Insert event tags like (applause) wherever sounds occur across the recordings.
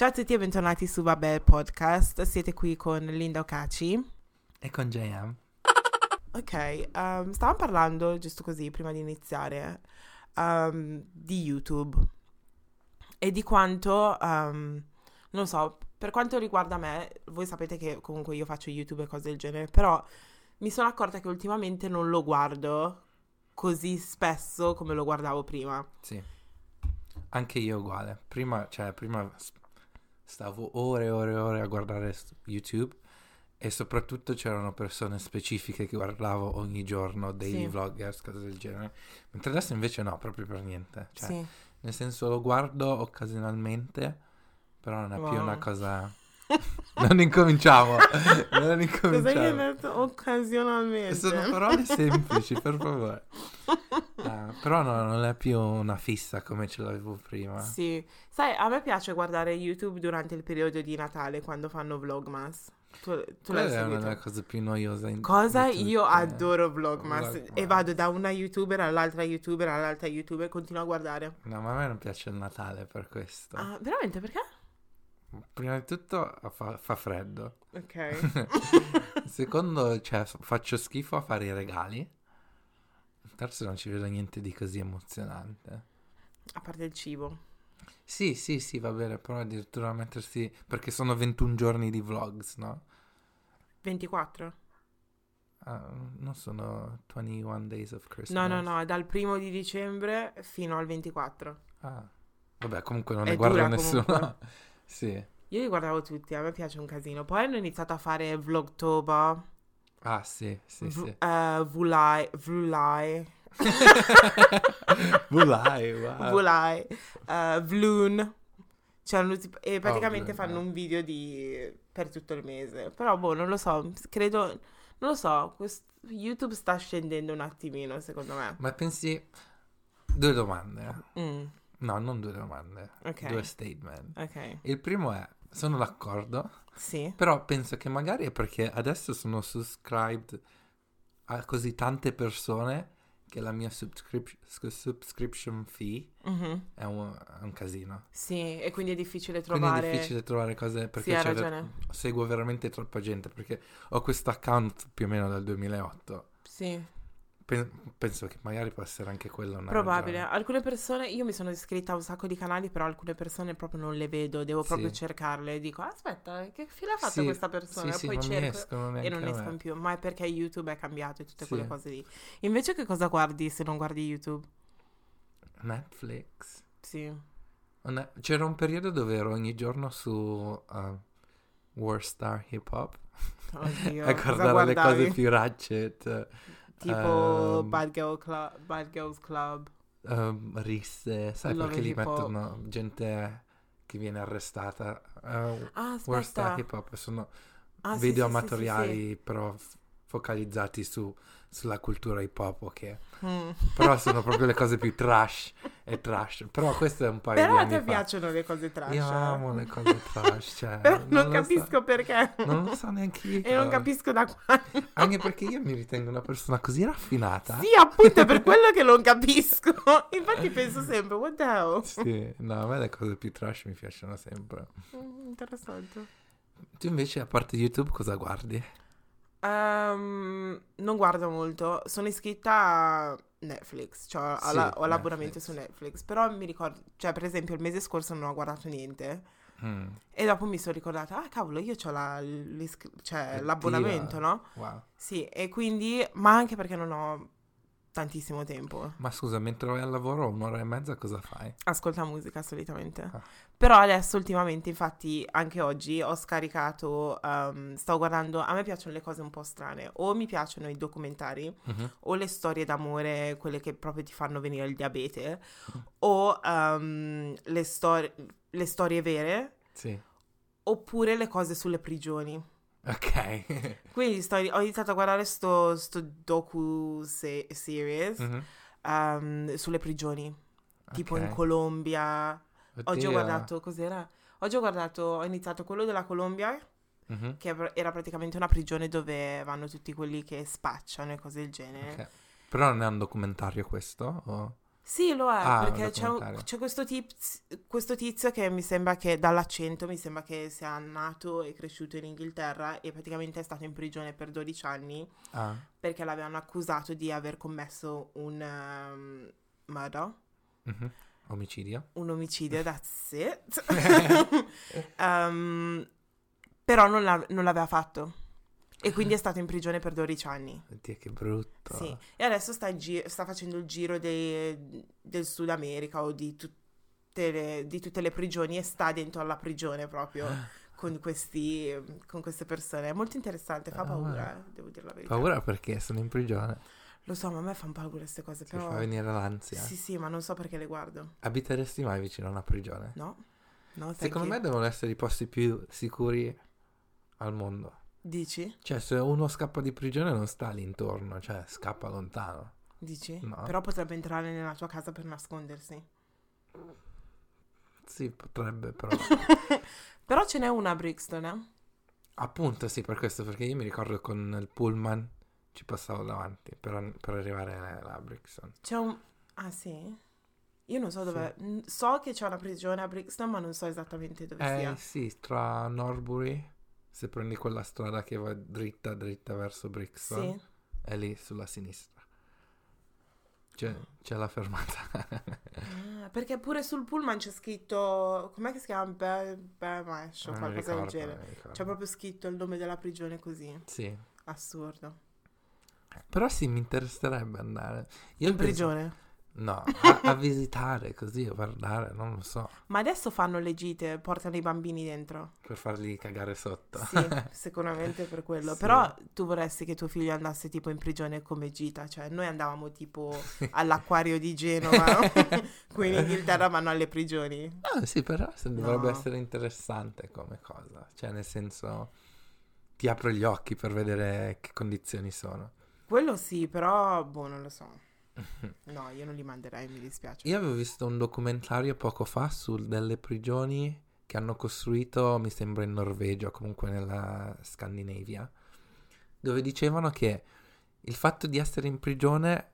Ciao a tutti e bentornati su Vabbè Podcast. Siete qui con Linda Ocaci. E con JM. Ok, um, stavamo parlando, giusto così, prima di iniziare, um, di YouTube e di quanto, um, non so, per quanto riguarda me, voi sapete che comunque io faccio YouTube e cose del genere, però mi sono accorta che ultimamente non lo guardo così spesso come lo guardavo prima. Sì. Anche io uguale. Prima, cioè, prima stavo ore e ore e ore a guardare YouTube e soprattutto c'erano persone specifiche che guardavo ogni giorno, dei sì. vloggers, cose del genere. Mentre adesso invece no, proprio per niente. Cioè, sì. Nel senso lo guardo occasionalmente, però non è wow. più una cosa... non incominciamo. non incominciamo. Cosa hai detto occasionalmente? Sono parole semplici, per favore. Uh, però no, non è più una fissa come ce l'avevo prima. Sì. Sai, a me piace guardare YouTube durante il periodo di Natale, quando fanno vlogmas. Tu, tu l'hai è una delle cose più noiose in Cosa? Io adoro Vlogmas, Vlogmas e vado da una youtuber all'altra youtuber all'altra youtuber e continuo a guardare. No, ma a me non piace il Natale per questo. Ah, veramente? Perché? Prima di tutto fa, fa freddo. Ok. (laughs) Secondo, cioè, faccio schifo a fare i regali. Terzo, non ci vedo niente di così emozionante. A parte il cibo. Sì, sì, sì, va bene, però addirittura mettersi... Perché sono 21 giorni di vlogs, no? 24? Uh, non sono 21 days of Christmas. No, no, no, è dal primo di dicembre fino al 24. Ah, vabbè, comunque non è ne guarda nessuno. (laughs) sì. Io li guardavo tutti, a me piace un casino. Poi hanno iniziato a fare Vlogtober. Ah, sì, sì, v- sì. Uh, Vulai, Vulai. (laughs) Vulai, wow. Vulai, uh, Vloon. Cioè, e praticamente oh, fanno un video di, per tutto il mese. Però, boh, non lo so, credo, non lo so, quest, YouTube sta scendendo un attimino, secondo me. Ma pensi, due domande. Mm. No, non due domande, okay. due statement. Ok. Il primo è, sono d'accordo, sì. però penso che magari è perché adesso sono subscribed a così tante persone che la mia subscrip- subscription fee mm-hmm. è, un, è, un, casino. Sì, e quindi è difficile trovare... Quindi è difficile trovare cose perché sì, ver- seguo veramente troppa gente perché ho questo account più o meno dal 2008. Sì penso che magari può essere anche quello una Probabile. Ragione. Alcune persone, io mi sono iscritta a un sacco di canali, però alcune persone proprio non le vedo, devo proprio sì. cercarle. Dico, aspetta, che fine ha fatto sì, questa persona? Sì, e poi cerco escono e non escono più. Ma è perché YouTube è cambiato e tutte quelle cose lì. Invece che cosa guardi se non guardi YouTube? Netflix. Sì. C'era un periodo dove ero ogni giorno su uh, Warstar Hip Hop Oddio, (laughs) a guardare le cose più ratchet Tipo um, Bad, Girl Club, Bad Girls Club. Um, risse, sai Love perché li mettono gente che viene arrestata. Uh, ah, Worst Hip Hop sono ah, video sì, amatoriali sì, sì, però f- focalizzati su sulla cultura hip hop, ok? Mm. Però sono proprio le (laughs) cose più trash e trash. Però questo è un paio Però di anni a te piacciono le cose trash. Io amo le (laughs) cose trash, cioè, Però non, non capisco so. perché. Non lo so neanche io. E non capisco da quando. Anche perché io mi ritengo una persona così raffinata. Sì, appunto, è per quello che non capisco. (laughs) Infatti penso sempre, what the hell? Sì, no, a me le cose più trash mi piacciono sempre. Mm, interessante. Tu invece, a parte YouTube, cosa guardi? Um, non guardo molto, sono iscritta a Netflix, cioè sì, alla, ho l'abbonamento Netflix. su Netflix, però mi ricordo, cioè per esempio il mese scorso non ho guardato niente mm. e dopo mi sono ricordata, ah cavolo io ho la, cioè, l'abbonamento, no? Wow. Sì, e quindi, ma anche perché non ho tantissimo tempo. Ma scusa, mentre vai al lavoro un'ora e mezza cosa fai? Ascolta musica solitamente. Ah. Però adesso ultimamente, infatti, anche oggi ho scaricato, um, sto guardando, a me piacciono le cose un po' strane, o mi piacciono i documentari, uh-huh. o le storie d'amore, quelle che proprio ti fanno venire il diabete, uh-huh. o um, le, stor- le storie vere, sì. oppure le cose sulle prigioni. Ok. (laughs) Quindi sto, ho iniziato a guardare sto, sto docu se- series mm-hmm. um, sulle prigioni. Okay. Tipo in Colombia. Oddio. Oggi ho guardato, cos'era? Oggi ho guardato, ho iniziato quello della Colombia, mm-hmm. che era praticamente una prigione dove vanno tutti quelli che spacciano e cose del genere. Okay. Però non è un documentario questo? O... Sì, lo è, Ah, perché c'è, un- c'è questo, tiz- questo tizio che mi sembra che dall'accento mi sembra che sia nato e cresciuto in Inghilterra e praticamente è stato in prigione per 12 anni Ah, perché l'avevano accusato di aver commesso un um, murder, mhm. Omicidio. un omicidio, (laughs) that's it. Um, (laughs) (laughs) però non, l'ha- non l'aveva fatto e quindi è stato in prigione per 12 anni. Oddio, che brutto. Sì, e adesso sta, in gi- sta facendo il giro dei- del Sud America o di tutte, le, di tutte le prigioni e sta dentro alla prigione proprio con, questi, con queste persone. È molto interessante, fa Ah, paura, eh, devo dire la verità. Paura perché sono in prigione. Lo so, ma a me fanno paura queste cose, Ti però... fa venire l'ansia. Sì, sì, ma non so perché le guardo. Abiteresti mai vicino a una prigione? No? No, Secondo you. me devono essere i posti più sicuri al mondo. Dici? Cioè, se uno scappa di prigione non sta lì intorno, cioè scappa lontano. Dici? No. Però potrebbe entrare nella tua casa per nascondersi. Sì, potrebbe, però. (laughs) Però ce n'è una a Brixton, eh? Appunto, sì, per questo, perché io mi ricordo con il pullman ci passavo davanti per, per arrivare a Brixton. C'è un... Ah, sì? Io non so dove... n- So che c'è una prigione a Brixton, ma non so esattamente dove Eh sia. sì, tra Norbury, se prendi quella strada che va dritta, dritta verso Brixton, Sì? è lì sulla sinistra. C'è, c'è la fermata. Ah, perché pure sul pullman c'è scritto... Com'è che si chiama? Be- Bemesh o qualcosa del ricordo, genere. mi ricordo. C'è proprio scritto il nome della prigione così. Sì. Assurdo. Però sì, mi interesserebbe andare. Io In penso- prigione? No, a, a (laughs) visitare così, a guardare, non lo so, Ma adesso fanno le gite, portano i bambini dentro. per farli cagare sotto. Sì, (laughs) sicuramente per quello. Sì. Però tu vorresti che tuo figlio andasse tipo in prigione come gita. Cioè, noi andavamo tipo all'acquario di Genova. (laughs) Qui in Inghilterra vanno alle prigioni. Ah, sì, però dovrebbe No. essere interessante come cosa. Cioè, nel senso, ti apre gli occhi per vedere che condizioni sono. Quello sì, però, boh, non lo so. (laughs) No, io non li manderei, mi dispiace. Io avevo visto un documentario poco fa su delle prigioni che hanno costruito, mi sembra in Norvegia o comunque nella Scandinavia, dove dicevano che il fatto di essere in prigione,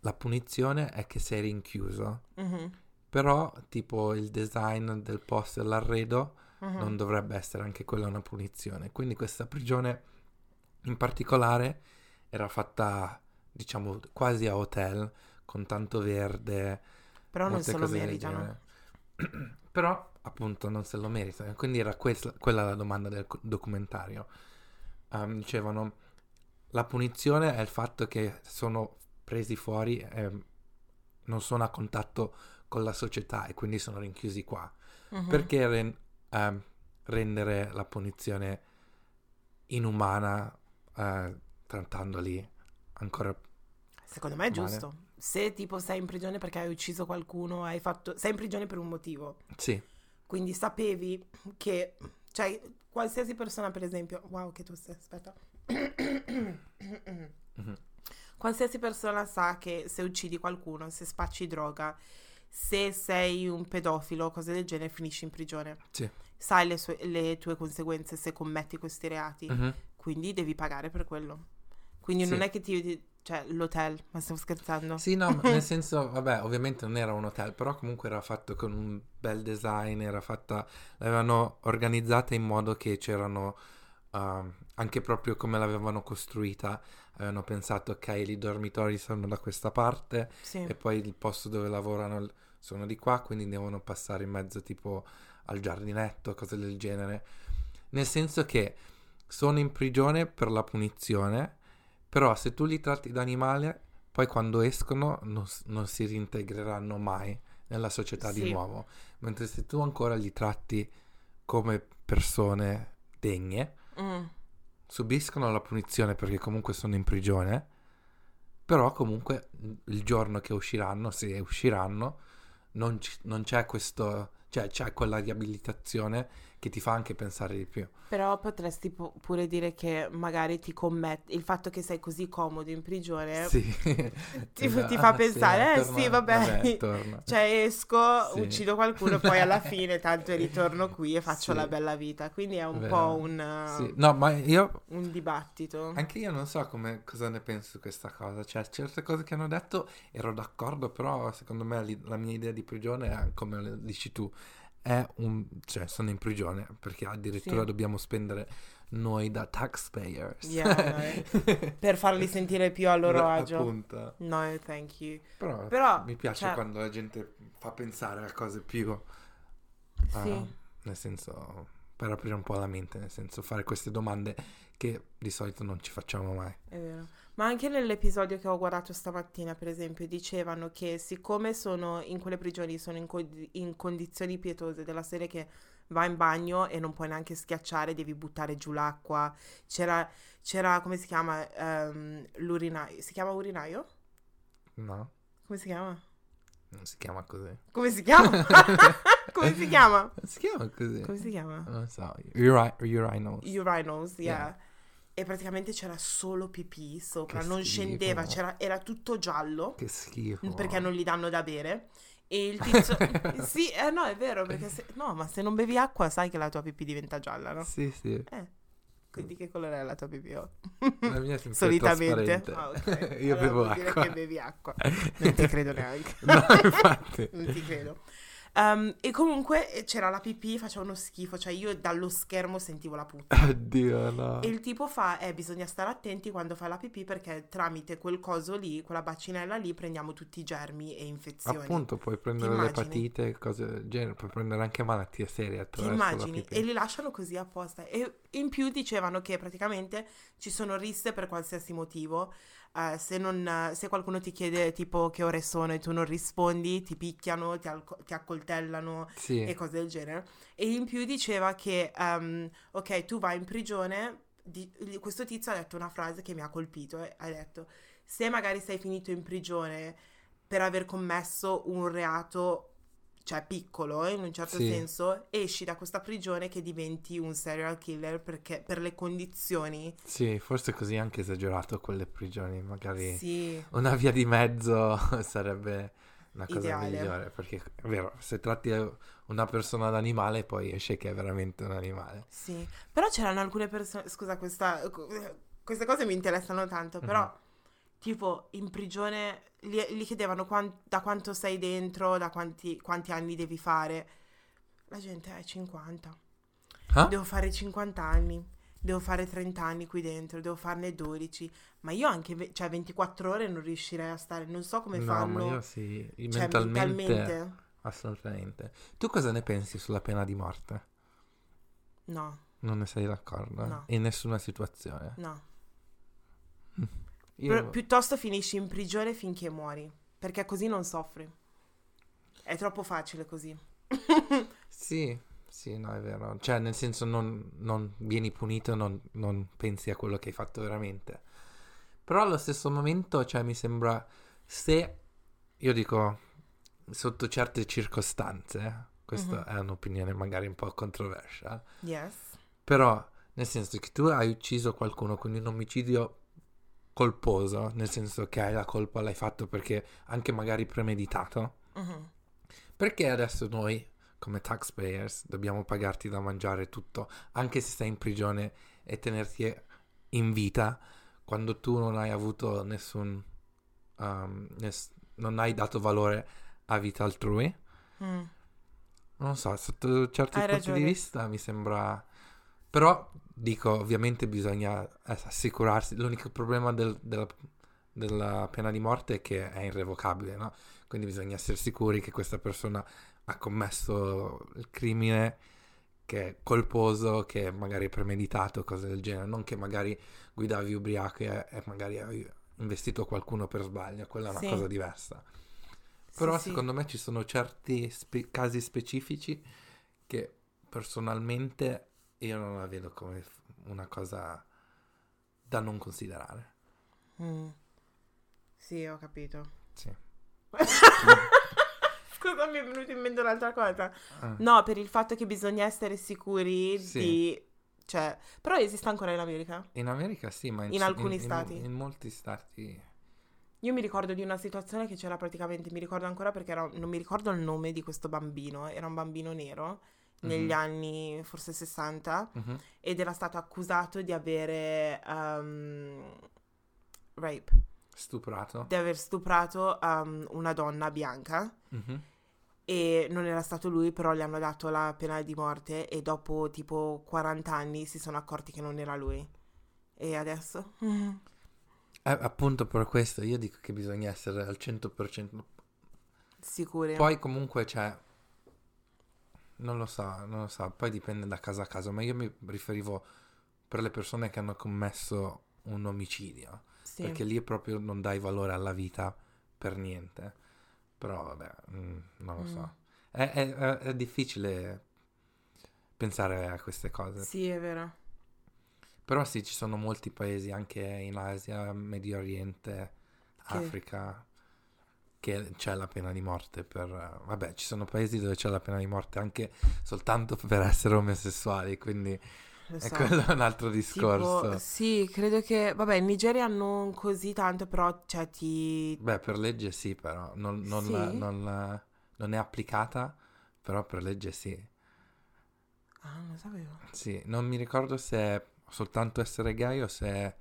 la punizione è che sei rinchiuso. Mhm, Però, tipo, il design del posto e l'arredo mhm. non dovrebbe essere anche quella una punizione. Quindi questa prigione in particolare era fatta, diciamo, quasi a hotel, con tanto verde, Però non se lo meritano. (clears throat) Però, appunto, non se lo meritano. Quindi era questa- quella la domanda del documentario. Ehm, dicevano, la punizione è il fatto che sono presi fuori e non sono a contatto con la società e quindi sono rinchiusi qua. Mhm. Perché ren- ehm, rendere la punizione inumana eh, trattandoli ancora Secondo me è Male. giusto. Se tipo sei in prigione perché hai ucciso qualcuno, hai fatto... sei in prigione per un motivo. sì Quindi sapevi che, cioè, qualsiasi persona, per esempio, wow, che tu sei, aspetta. Mhm. Qualsiasi persona sa che se uccidi qualcuno, se spacci droga, se sei un pedofilo, cose del genere, finisci in prigione. Sì. Sai le, sue- le tue conseguenze se commetti questi reati. Mhm. Quindi devi pagare per quello. Quindi Sì. non è che ti... Cioè, l'hotel, ma stiamo scherzando? Sì, no, nel (laughs) senso, vabbè, ovviamente non era un hotel, però comunque era fatto con un bel design, era fatta, l'avevano organizzata in modo che c'erano, ehm, anche proprio come l'avevano costruita, avevano pensato, ok, i dormitori sono da questa parte Sì. e poi il posto dove lavorano sono di qua, quindi devono passare in mezzo tipo al giardinetto, cose del genere. Nel senso che sono in prigione per la punizione, però se tu li tratti da animale, poi quando escono non, non si reintegreranno mai nella società di Sì. nuovo. Mentre se tu ancora li tratti come persone degne, Mm. subiscono la punizione perché comunque sono in prigione, però comunque il giorno che usciranno, se usciranno, non, ci- non c'è questo, cioè c'è quella riabilitazione che ti fa anche pensare di più. Però potresti pu- pure dire che magari ti commette il fatto che sei così comodo in prigione (laughs) Sì. ti, Esatto. ti fa (laughs) Sì, pensare, eh torna- sì, vabbè, torna. cioè esco, Sì. uccido qualcuno, poi alla (laughs) fine tanto ritorno qui e faccio Sì. la bella vita. Quindi è un Vero. po' un, Sì. No, ma io un dibattito. Anche io non so come, cosa ne penso su questa cosa, cioè certe cose che hanno detto ero d'accordo, però secondo me li- la mia idea di prigione è, come dici tu, è un, cioè sono in prigione perché addirittura Sì. dobbiamo spendere noi da taxpayers. Yeah, (laughs) per farli sentire più a loro Da- agio. Appunto. No, thank you. Però, Però, mi piace cioè- quando la gente fa pensare a cose più, ah, Sì. nel senso, per aprire un po' la mente, nel senso fare queste domande che di solito non ci facciamo mai. È vero. Ma anche nell'episodio che ho guardato stamattina, per esempio, dicevano che siccome sono in quelle prigioni, sono in, co- in condizioni pietose, della serie che vai in bagno e non puoi neanche schiacciare, devi buttare giù l'acqua. C'era, c'era come si chiama? Ehm, l'urinaio. Si chiama urinaio? No? Come si chiama? Non si chiama così. Come si chiama? (laughs) come si chiama? Non si chiama così. Come si chiama? Non so, uri- urinals. Urinals, yeah. Yeah. E praticamente c'era solo pipì sopra, Che non schifo. scendeva, c'era- era tutto giallo. Che schifo. perché non gli danno da bere. E il (laughs) tizio... sì, eh, no, è vero, perché se... No, ma se non bevi acqua sai che la tua pipì diventa gialla, no? Sì, sì. Eh, quindi che colore è la tua pipì? oh? La mia è (laughs) Solitamente. Ah, ok. (laughs) Io Allora bevo vuol dire acqua. che bevi acqua. Non ti credo neanche. no, infatti. non ti credo. Um, e comunque eh, c'era la pipì, faceva uno schifo, cioè io dallo schermo sentivo la puzza. (laughs) Oddio, no. E il tipo fa, eh, bisogna stare attenti quando fai la pipì perché tramite quel coso lì, quella bacinella lì, prendiamo tutti i germi e infezioni. Appunto, puoi prendere Ti l'epatite, cose del genere, puoi prendere anche malattie serie Ti attraverso immagini? la pipì. E li lasciano così apposta. E in più dicevano che praticamente ci sono risse per qualsiasi motivo. Eh, se, non, se qualcuno ti chiede tipo che ore sono e tu non rispondi, ti picchiano, ti, alco- ti accoltellano Sì, e cose del genere. E in più diceva che, ehm, ok, tu vai in prigione. di- questo tizio ha detto una frase che mi ha colpito. eh, Ha detto: Se magari sei finito in prigione per aver commesso un reato, cioè piccolo eh, in un certo Sì. senso, esci da questa prigione che diventi un serial killer perché per le condizioni. sì, forse così anche esagerato quelle prigioni, magari Sì, una via di mezzo (laughs) sarebbe una cosa Ideale. migliore, perché è vero, se tratti una persona da animale poi esce che è veramente un animale. sì. Però c'erano alcune persone. Scusa, questa, queste cose mi interessano tanto. Però, Mhm. Tipo, in prigione gli, gli chiedevano quan- da quanto sei dentro, da quanti, quanti anni devi fare. La gente è 50. Ah? Devo fare 50 anni. Devo fare 30 anni qui dentro, devo farne 12. Ma io anche, ve- cioè 24 ore non riuscirei a stare, non so come No, fanno. ma io sì, cioè, mentalmente, mentalmente. assolutamente. Tu cosa ne pensi sulla pena di morte? No, Non ne sei d'accordo? No. In nessuna situazione? no. Io... Pi- piuttosto finisci in prigione finché muori, perché così non soffri. È troppo facile così. (laughs) Sì, sì, no, è vero. Cioè, nel senso, non, non vieni punito, non, non pensi a quello che hai fatto veramente. Però allo stesso momento, cioè, mi sembra, se, io dico, sotto certe circostanze, questa Mhm. è un'opinione magari un po' controversial, Yes. però, nel senso che tu hai ucciso qualcuno con un omicidio colposo, nel senso che hai la colpa, l'hai fatto perché anche magari premeditato, Mhm. perché adesso noi, come taxpayers, dobbiamo pagarti da mangiare tutto, anche se sei in prigione e tenerti in vita, quando tu non hai avuto nessun... um, ness- non hai dato valore a vita altrui? Mm. Non so, sotto certi Hai punti di ragione. vista mi sembra... Però, dico, ovviamente bisogna assicurarsi. L'unico problema del- della, della pena di morte è che è irrevocabile, no? Quindi bisogna essere sicuri che questa persona ha commesso il crimine, che è colposo, che magari è premeditato, cose del genere. Non che magari guidavi ubriaco e, e magari hai investito qualcuno per sbaglio. Quella è una Sì. cosa diversa. Sì, Però sì. secondo me ci sono certi spe- casi specifici che personalmente io non la vedo come una cosa da non considerare. Mm. Sì, ho capito. Sì. (laughs) Scusa, mi è venuta in mente un'altra cosa. Ah. No, per il fatto che bisogna essere sicuri Sì. di... Cioè, però esiste ancora in America. In America sì, ma in, In alcuni in- stati. In, molti stati. Io mi ricordo di una situazione che c'era praticamente, mi ricordo ancora perché era- non mi ricordo il nome di questo bambino, era un bambino nero negli Mhm. anni forse 60 Mhm. ed era stato accusato di avere um, rape, Stuprato. di aver stuprato um, una donna bianca Mhm. e non era stato lui, però gli hanno dato la pena di morte e dopo tipo 40 anni si sono accorti che non era lui. E adesso? (laughs) Eh, appunto per questo io dico che bisogna essere al 100%. Sicuri. Poi comunque c'è... Non lo so, non lo so, poi dipende da caso a caso, ma io mi riferivo per le persone che hanno commesso un omicidio, Sì. perché lì proprio non dai valore alla vita per niente. Però vabbè, mm, non lo Mm. so. È, è- è- è difficile pensare a queste cose. Sì, è vero. Però sì, ci sono molti paesi anche in Asia, Medio Oriente, Che- Africa, che c'è la pena di morte per... Vabbè, ci sono paesi dove c'è la pena di morte anche soltanto per essere omosessuali, quindi Lo è so. quello è un altro discorso. Tipo, sì, credo che, vabbè, in Nigeria non così tanto, però, cioè, ti... Beh, per legge sì, però non, non- Sì? non- non è applicata, però per legge sì. Ah, non lo sapevo. Sì, non mi ricordo se è soltanto essere gay o se è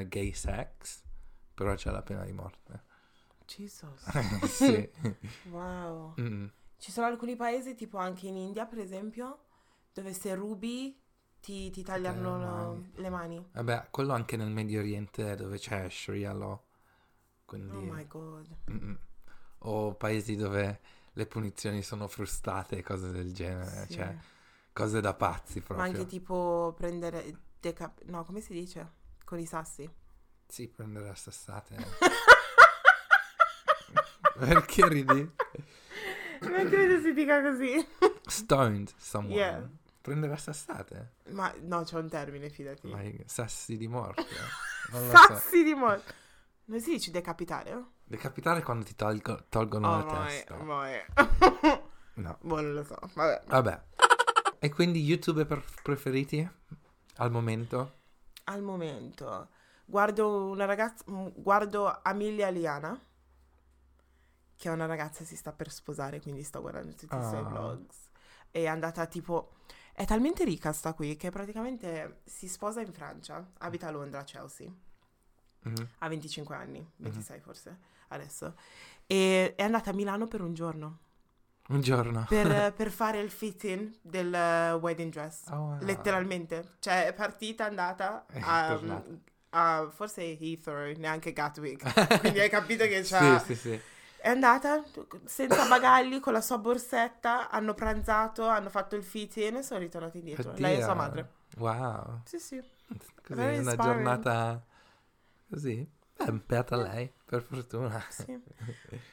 eh, gay sex, però c'è la pena di morte. Jesus. (laughs) (laughs) sì. Wow. Mm. Ci sono alcuni paesi, tipo anche in India, per esempio, dove se rubi ti, ti tagliano le lo- mani. le mani. Vabbè, quello anche nel Medio Oriente dove c'è Sharia law. Quindi... Oh my god. Mm-mm. O paesi dove le punizioni sono frustate cose del genere, Sì. cioè cose da pazzi Ma proprio. anche tipo prendere... decap- no, come si dice? Con i sassi. Sì, prendere a sassate. (laughs) Perché ridi? (laughs) non credo si dica così. Stoned someone. Yeah. Prendere a sassate. Ma no, c'è un termine, fidati. Ma sassi di morte. Lo so. Sassi di morte. Non si dice decapitare? Decapitare quando ti tolgo- tolgono Oh, la mai, testa. mai. (laughs) No. boh, non lo so. Vabbè. Vabbè. E quindi YouTube per- preferiti al momento? Al momento guardo una ragazza, mm, guardo Amelia Liana, che una ragazza si sta per sposare, quindi sto guardando tutti i suoi Ah. vlogs. È andata tipo, è talmente ricca sta qui che praticamente si sposa in Francia, abita a Londra, a Chelsea, Mhm. ha 25 anni, 26 forse adesso, e è andata a Milano per un giorno Un giorno. per, (laughs) per fare il fit-in del wedding dress. Oh, wow. Letteralmente, cioè è partita, andata (laughs) a, a- forse Heathrow, neanche Gatwick. (laughs) Quindi hai capito che c'ha... Sì, sì, sì. È andata senza bagagli, con la sua borsetta, hanno pranzato, hanno fatto il fit-in e sono ritornati indietro. Lei e Oddio. sua madre. Wow. Sì, sì. Così, Very una inspiring. giornata così. Beh, beata lei, per fortuna. sì.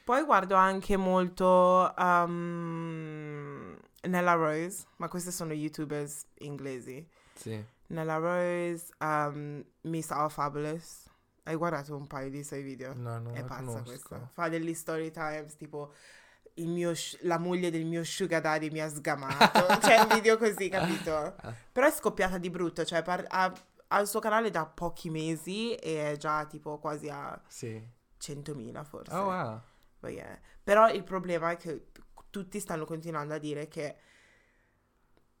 Poi guardo anche molto um, Nella Rose, ma queste sono youtubers inglesi. Sì. Nella Rose, um, Miss All Fabulous. Hai guardato un paio di suoi video? No, non È pazza conosco. questa. Fa degli story times tipo il mio la moglie del mio sugar daddy mi ha sgamato. (laughs) cioè un video così, capito? (laughs) Però è scoppiata di brutto, cioè par- ha, ha il suo canale da pochi mesi e è già tipo quasi a Sì. 100.000 forse. Oh, wow. Yeah. Però il problema è che tutti stanno continuando a dire che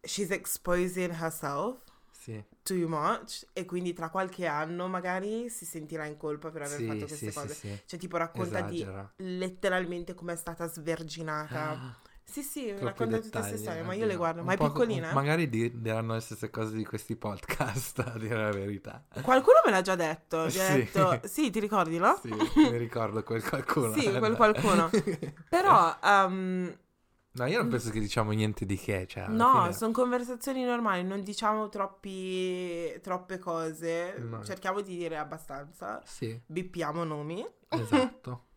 she's exposing herself Sì. too much e quindi tra qualche anno magari si sentirà in colpa per aver Sì, fatto queste sì, cose. sì. Cioè tipo racconta di letteralmente come è stata sverginata. Ah, Sì, sì, racconta tutte queste storie, ma io oddio. le guardo, Un ma è piccolina. Magari di- diranno le stesse cose di questi podcast, (laughs) a dire la verità. Qualcuno me l'ha già detto, Sì. detto, sì, ti ricordi, no? Sì, mi ricordo quel qualcuno. Sì, quel qualcuno. (laughs) Però, um, No, io non penso che diciamo niente di che, cioè, no, fine- sono conversazioni normali, non diciamo troppi, troppe cose, No. cerchiamo di dire abbastanza, Sì, bippiamo nomi. esatto. (laughs)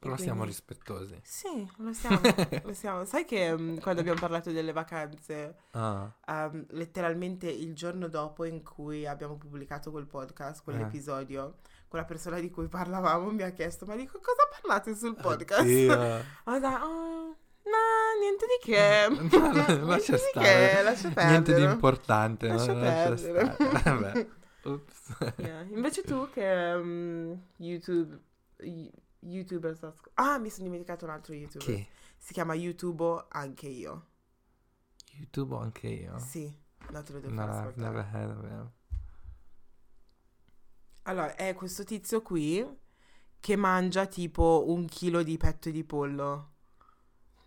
Però quindi- siamo rispettosi. Sì, lo (laughs) siamo, lo siamo. Sai che um, quando abbiamo parlato delle vacanze, Ah, um, letteralmente il giorno dopo in cui abbiamo pubblicato quel podcast, quell'episodio, quella persona di cui parlavamo mi ha chiesto, ma di co- cosa parlate sul podcast? oddio. I was like, oh, niente di che. (laughs) No, Niente lascia di stare. che, lascia Niente di perdere. importante. no? Lascia Lascia perdere. stare. (laughs) Vabbè. Ops. Yeah. Invece tu che mm, YouTube YouTuber Ah, mi sono dimenticato un altro YouTuber. Chi? Si chiama YouTube anche io. YouTube anche io? Sì, no, te lo devo No, far never heard of him. Allora, è questo tizio qui che mangia tipo un chilo di petto di pollo.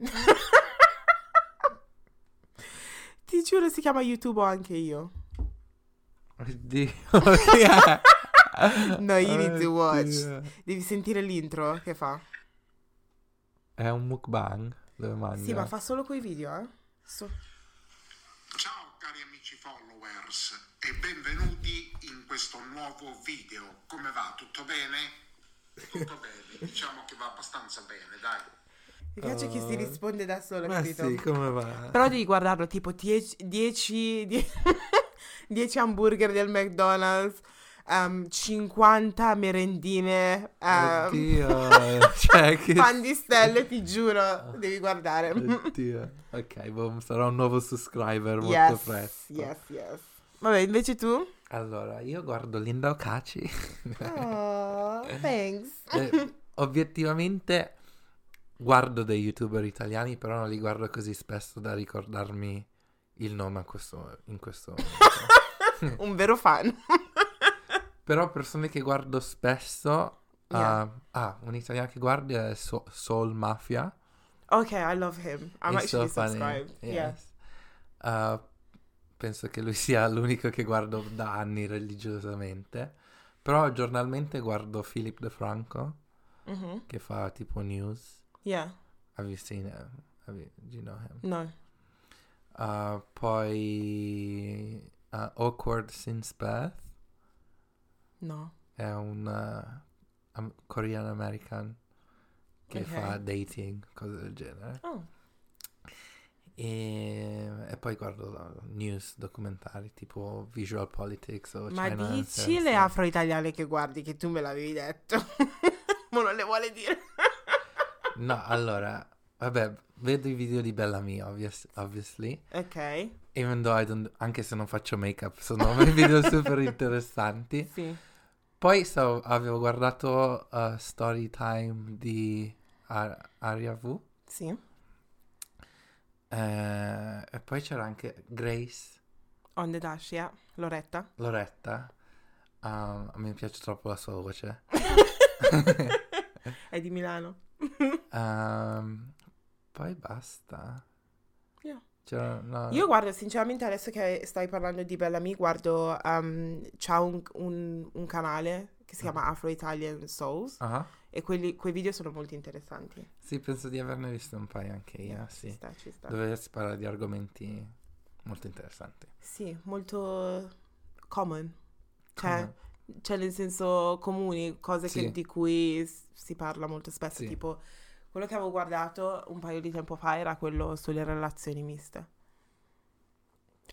(laughs) Ti giuro si chiama YouTube anche io. Oddio? (laughs) No, you need to watch. Oddio. Devi sentire l'intro che fa. È un mukbang dove mangia. Sì, ma fa solo quei video, eh? So- Ciao cari amici followers e benvenuti in questo nuovo video. Come va? Tutto bene? Tutto bene, diciamo che va abbastanza bene, dai. Mi piace che si Oh. risponde da solo, Ma capito? sì, come va? Però devi guardarlo tipo 10 10 (laughs) hamburger del McDonald's, ehm, 50 merendine, ehm, Oddio, (laughs) cioè che... pan di stelle, (laughs) ti giuro, devi guardare. Oddio. Ok, boh, sarò un nuovo subscriber molto yes, presto. yes, yes. Vabbè, invece tu? Allora, io guardo Linda Okaci. Oh, thanks. Eh, obiettivamente guardo dei youtuber italiani, però non li guardo così spesso da ricordarmi il nome questo- in questo momento. (laughs) Un vero fan. (laughs) però persone che guardo spesso... Yeah. ah, ah, un italiano che guardi è So- Soul Mafia. Ok, I love him. I'm It's so actually funny, subscribed. Yeah. yes. Uh, penso che lui sia l'unico che guardo da anni religiosamente. Però giornalmente guardo Philip De Franco, Mhm. che fa tipo news. Yeah. Have you seen him? Have you, do you know him? No. Uh, poi uh, Awkward Since Birth No. è un uh, am- Korean American che Ok. fa dating, cose del genere. Oh. E, e poi guardo news documentari tipo Visual Politics o Ma China dici le afro-italiane che guardi che tu me l'avevi detto. (laughs) Ma non le vuole dire. No, allora, vabbè, vedo i video di Bellamy, obvious- obviously. Ok. Even though I don't, anche se non faccio make-up, sono (laughs) video super interessanti. Sì. Poi so- avevo guardato uh, Story Time di Ar- Aria V. Sì. eh, e poi c'era anche Grace On the dash, yeah. Loretta. Loretta. Um, a me piace troppo la sua voce. (laughs) È di Milano. Um, poi basta. Yeah. C'era, no, Io guardo, sinceramente, adesso che stai parlando di Bellamy, guardo, um, c'ha un, un- un canale che si chiama Afro Italian Souls Ah, e quelli- quei video sono molto interessanti. Sì, penso di averne visto un paio anche io, Ci sì. sta, ci sta. Dove si parla di argomenti molto interessanti. Sì, molto common. Cioè, Come? Cioè nel senso comuni, cose che- Sì. di cui si parla molto spesso, Sì. tipo quello che avevo guardato un paio di tempo fa era quello sulle relazioni miste.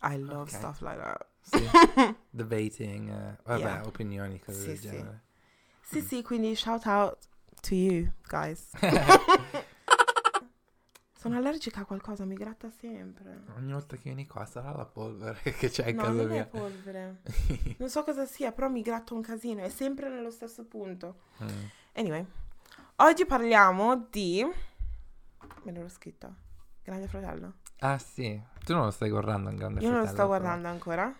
I love Ok. stuff like that. Sì. (laughs) Debating, eh, vabbè, Yeah. opinioni, cose Sì, del genere. Sì, sì, quindi shout out to you guys. (laughs) (laughs) Sono allergica a qualcosa, mi gratta sempre. Ogni volta che vieni qua sarà la polvere (laughs) che c'è in no, casa non mia. è polvere. (laughs) Non so cosa sia, però mi gratta un casino, è sempre nello stesso punto. Mm. Anyway, oggi parliamo di... Me l'ero scritta. Grande fratello. Ah sì, tu non lo stai guardando in grande Io non lo Fratello, sto però. guardando ancora.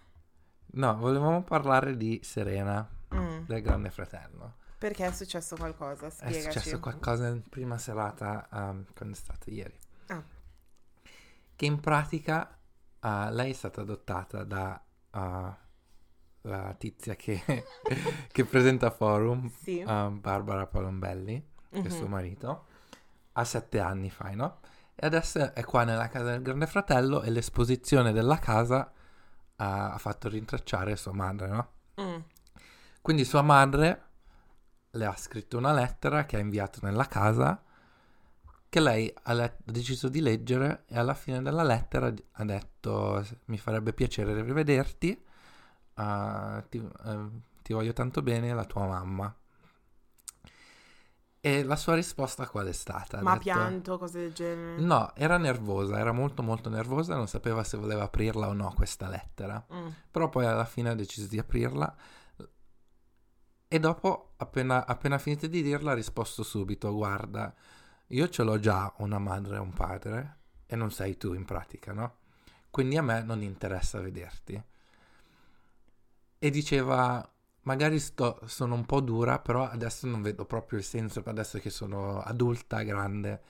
No, volevamo parlare di Serena, Mm, del grande fratello. Perché è successo qualcosa? È Spiegaci. successo qualcosa in prima serata um, quando è stato ieri. Ah. Che in pratica uh, lei è stata adottata da uh, la tizia che, (laughs) che presenta forum, Sì. um, Barbara Palombelli, è Mhm. suo marito, a sette anni fa, no? E adesso è qua nella casa del grande fratello e l'esposizione della casa uh, ha fatto rintracciare sua madre, no? Mm, Quindi sua madre le ha scritto una lettera che ha inviato nella casa che lei ha, let- ha deciso di leggere e alla fine della lettera ha detto mi farebbe piacere rivederti, eh, ti, eh, ti voglio tanto bene, la tua mamma. E la sua risposta qual è stata? Ha Ma detto- pianto, cose del genere. No, era nervosa, era molto molto nervosa, non sapeva se voleva aprirla o no questa lettera. Mm. Però poi alla fine ha deciso di aprirla e dopo, appena, appena finito di dirla, ha risposto subito, guarda, io ce l'ho già una madre e un padre e non sei tu in pratica, no? Quindi a me non interessa vederti. E diceva, magari sto- sono un po' dura, però adesso non vedo proprio il senso, adesso che sono adulta, grande,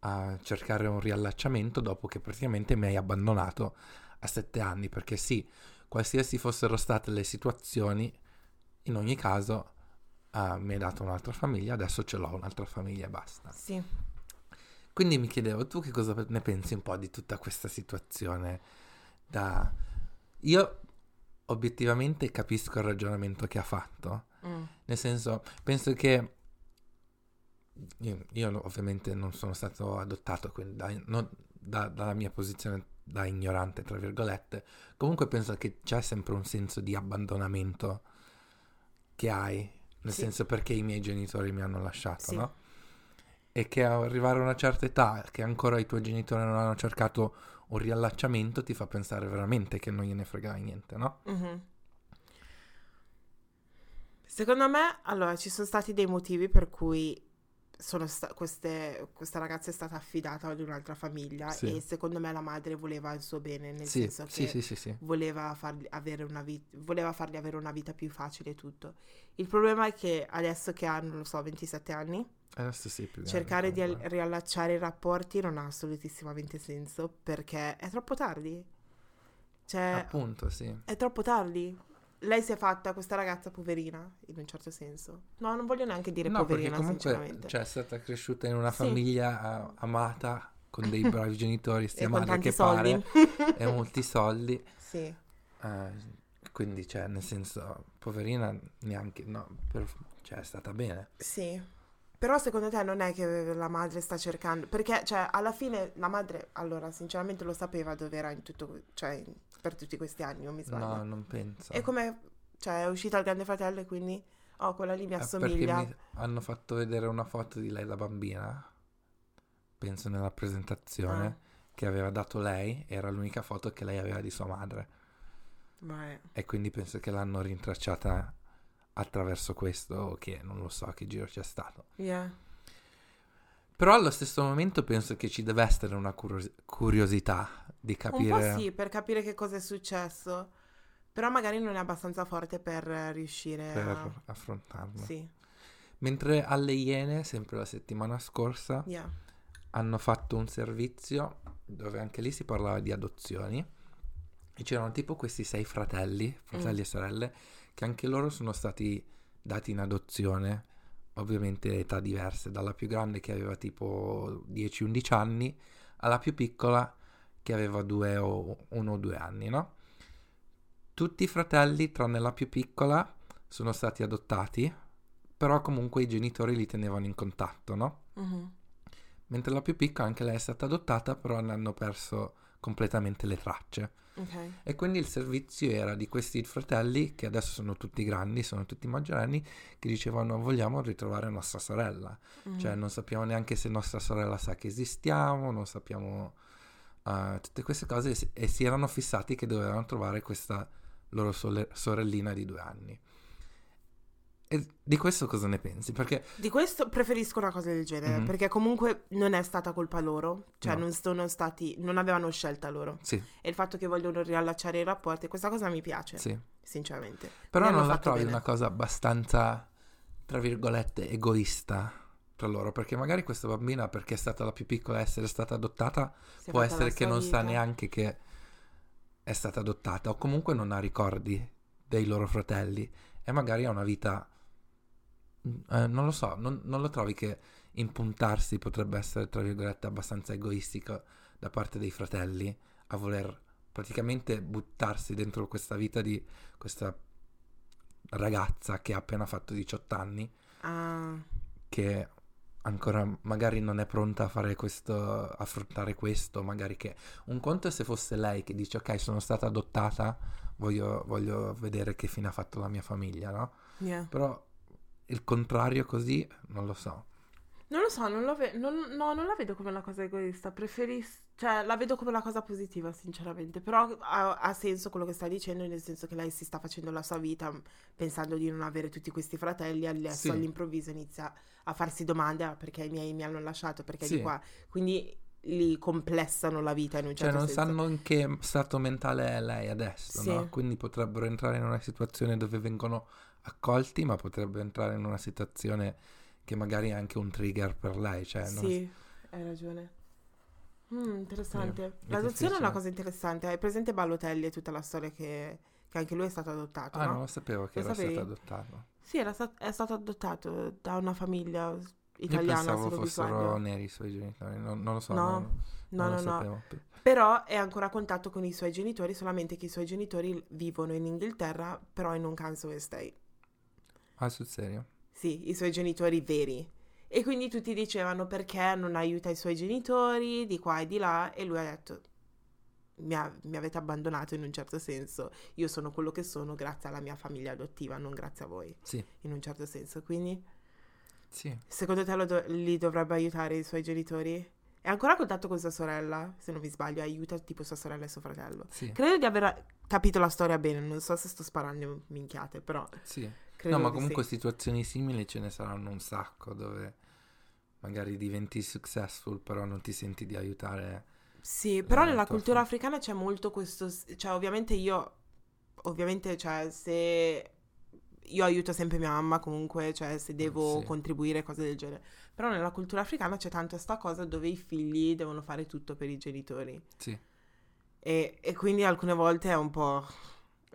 a cercare un riallacciamento dopo che praticamente mi hai abbandonato a sette anni, perché sì, qualsiasi fossero state le situazioni, in ogni caso ah, mi hai dato un'altra famiglia, adesso ce l'ho un'altra famiglia e basta. Sì. Quindi mi chiedevo, tu che cosa ne pensi un po' di tutta questa situazione? Da... Io obiettivamente capisco il ragionamento che ha fatto, Mm. nel senso, penso che io, io ovviamente non sono stato adottato, quindi da- non- da- dalla mia posizione da ignorante, tra virgolette, comunque penso che c'è sempre un senso di abbandonamento che hai, nel Sì. senso perché i miei genitori mi hanno lasciato, Sì. no? E che arrivare a una certa età, che ancora i tuoi genitori non hanno cercato un riallacciamento, ti fa pensare veramente che non gliene frega niente, no? Mhm. Secondo me, allora, ci sono stati dei motivi per cui sta- queste- questa ragazza è stata affidata ad un'altra famiglia Sì. e secondo me la madre voleva il suo bene, nel Sì, senso che sì, voleva fargli avere una vita, voleva fargli avere una vita più facile e tutto. Il problema è che adesso che ha, non lo so, 27 anni, Adesso grande cercare di al- riallacciare i rapporti non ha assolutissimamente senso perché è troppo tardi. Cioè, Appunto, sì. è troppo tardi. Lei si è fatta questa ragazza poverina, in un certo senso. No, non voglio neanche dire No, poverina, comunque sinceramente. cioè, è stata cresciuta in una Sì. famiglia amata, con dei (laughs) bravi genitori, e male tanti che soldi. pare, e (laughs) molti soldi. sì. eh, quindi, cioè, nel senso, poverina neanche, no, per- cioè, è stata bene. Sì. Però secondo te non è che la madre sta cercando, perché cioè alla fine la madre, allora sinceramente lo sapeva dove era in tutto, cioè per tutti questi anni, non mi sbaglio. No, non penso. E come, cioè è uscita il grande fratello e quindi, oh quella lì mi Eh, perché assomiglia. mi hanno fatto vedere una foto di lei da bambina, penso nella presentazione, Ah. che aveva dato lei, era l'unica foto che lei aveva di sua madre. Vai. E quindi penso che l'hanno rintracciata attraverso questo, che non lo so che giro c'è stato. Yeah. Però allo stesso momento penso che ci deve essere una curio- curiosità di Un capire... po' sì, per capire che cosa è successo. Però magari non è abbastanza forte per riuscire per a... affrontarlo. Sì, Mentre alle Iene, sempre la settimana scorsa, yeah. hanno fatto un servizio dove anche lì si parlava di adozioni e c'erano tipo questi sei fratelli, fratelli Mm. e sorelle, che anche loro sono stati dati in adozione, ovviamente età diverse, dalla più grande che aveva tipo 10-11 anni alla più piccola che aveva due o uno o due anni, no? Tutti i fratelli, tranne la più piccola, sono stati adottati, però comunque i genitori li tenevano in contatto, no? Mhm. Mentre la più piccola, anche lei è stata adottata, però ne hanno perso completamente le tracce. Ok. E quindi il servizio era di questi fratelli, che adesso sono tutti grandi, sono tutti maggiorenni, che dicevano vogliamo ritrovare nostra sorella. Mhm. Cioè non sappiamo neanche se nostra sorella sa che esistiamo, non sappiamo eh, tutte queste cose e si- e si erano fissati che dovevano trovare questa loro sole- sorellina di due anni. E di questo cosa ne pensi? Perché Di questo preferisco una cosa del genere, Mhm. perché comunque non è stata colpa loro, cioè No. non sono stati, non avevano scelta loro. sì, E il fatto che vogliono riallacciare i rapporti, questa cosa mi piace, sì. sinceramente. Però non la trovi bene. una cosa abbastanza, tra virgolette, egoista tra loro? Perché magari questa bambina, perché è stata la più piccola a essere stata adottata, Si può essere che non sa vita. neanche che è stata adottata o comunque non ha ricordi dei loro fratelli e magari ha una vita... eh, non lo so, non, non lo trovi che impuntarsi potrebbe essere, tra virgolette, abbastanza egoistico da parte dei fratelli a voler praticamente buttarsi dentro questa vita di questa ragazza che ha appena fatto 18 anni, Ah, che ancora magari non è pronta a fare questo, affrontare questo, magari che un conto è se fosse lei che dice ok sono stata adottata, voglio, voglio vedere che fine ha fatto la mia famiglia, no? yeah. Però il contrario così non lo so. Non lo so, non, lo ve- non- no, non la vedo come una cosa egoista, preferis- cioè la vedo come una cosa positiva, sinceramente, però ha, ha senso quello che sta dicendo, nel senso che lei si sta facendo la sua vita pensando di non avere tutti questi fratelli, adesso Sì. all'improvviso inizia a farsi domande, ah, perché i miei mi hanno lasciato, perché Sì. di qua, quindi li complessano la vita in un Cioè, certo non senso. sanno in che stato mentale è lei adesso, Sì. no? Quindi potrebbero entrare in una situazione dove vengono accolti, ma potrebbero entrare in una situazione che magari è anche un trigger per lei. Cioè, non- Sì, hai ragione. Mm, interessante. È L'adozione è una cosa interessante. Hai presente Balotelli e tutta la storia che, che anche lui è stato adottato, Ah, no? non lo sapevo che Lo era sapevi? stato adottato. Sì, era sta- è stato adottato da una famiglia Io italiana, se pensavo non fossero neri i suoi genitori, non, non lo so. No, non, No, non no, no. sapevo. Però è ancora a contatto con i suoi genitori, solamente che i suoi genitori vivono in Inghilterra, però in un council estate. Ah, sul serio? Sì, i suoi genitori veri. E quindi tutti dicevano perché non aiuta i suoi genitori, di qua e di là, e lui ha detto, mi, ha- mi avete abbandonato in un certo senso, io sono quello che sono grazie alla mia famiglia adottiva, non grazie a voi, Sì, in un certo senso. Quindi, sì. secondo te lo do- li dovrebbe aiutare i suoi genitori? È ancora a contatto con sua sorella, se non mi sbaglio, aiuta tipo sua sorella e suo fratello. Sì, Credo di aver capito la storia bene, non so se sto sparando minchiate, però sì. Credo No, ma comunque sì. situazioni simili ce ne saranno un sacco dove magari diventi successful, però non ti senti di aiutare. Sì, però la nella cultura fam- africana c'è molto questo, cioè ovviamente io, ovviamente cioè se io aiuto sempre mia mamma comunque, cioè se devo Sì. contribuire, cose del genere, però nella cultura africana c'è tanto sta cosa dove i figli devono fare tutto per i genitori Sì. e, e quindi alcune volte è un po'...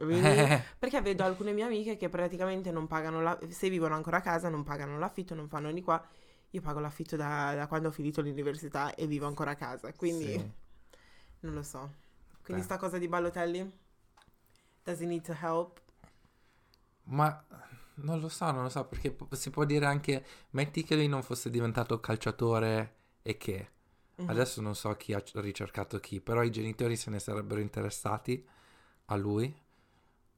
really? (laughs) Perché vedo alcune mie amiche che praticamente non pagano, la- se vivono ancora a casa non pagano l'affitto, non fanno di qua. Io pago l'affitto da, da quando ho finito l'università e vivo ancora a casa, quindi... Sì. Non lo so. Quindi Beh. sta cosa di Balotelli? Does he need to help? Ma non lo so, non lo so, perché si può dire anche, metti che lui non fosse diventato calciatore e che, Mhm. adesso non so chi ha ricercato chi, però i genitori se ne sarebbero interessati a lui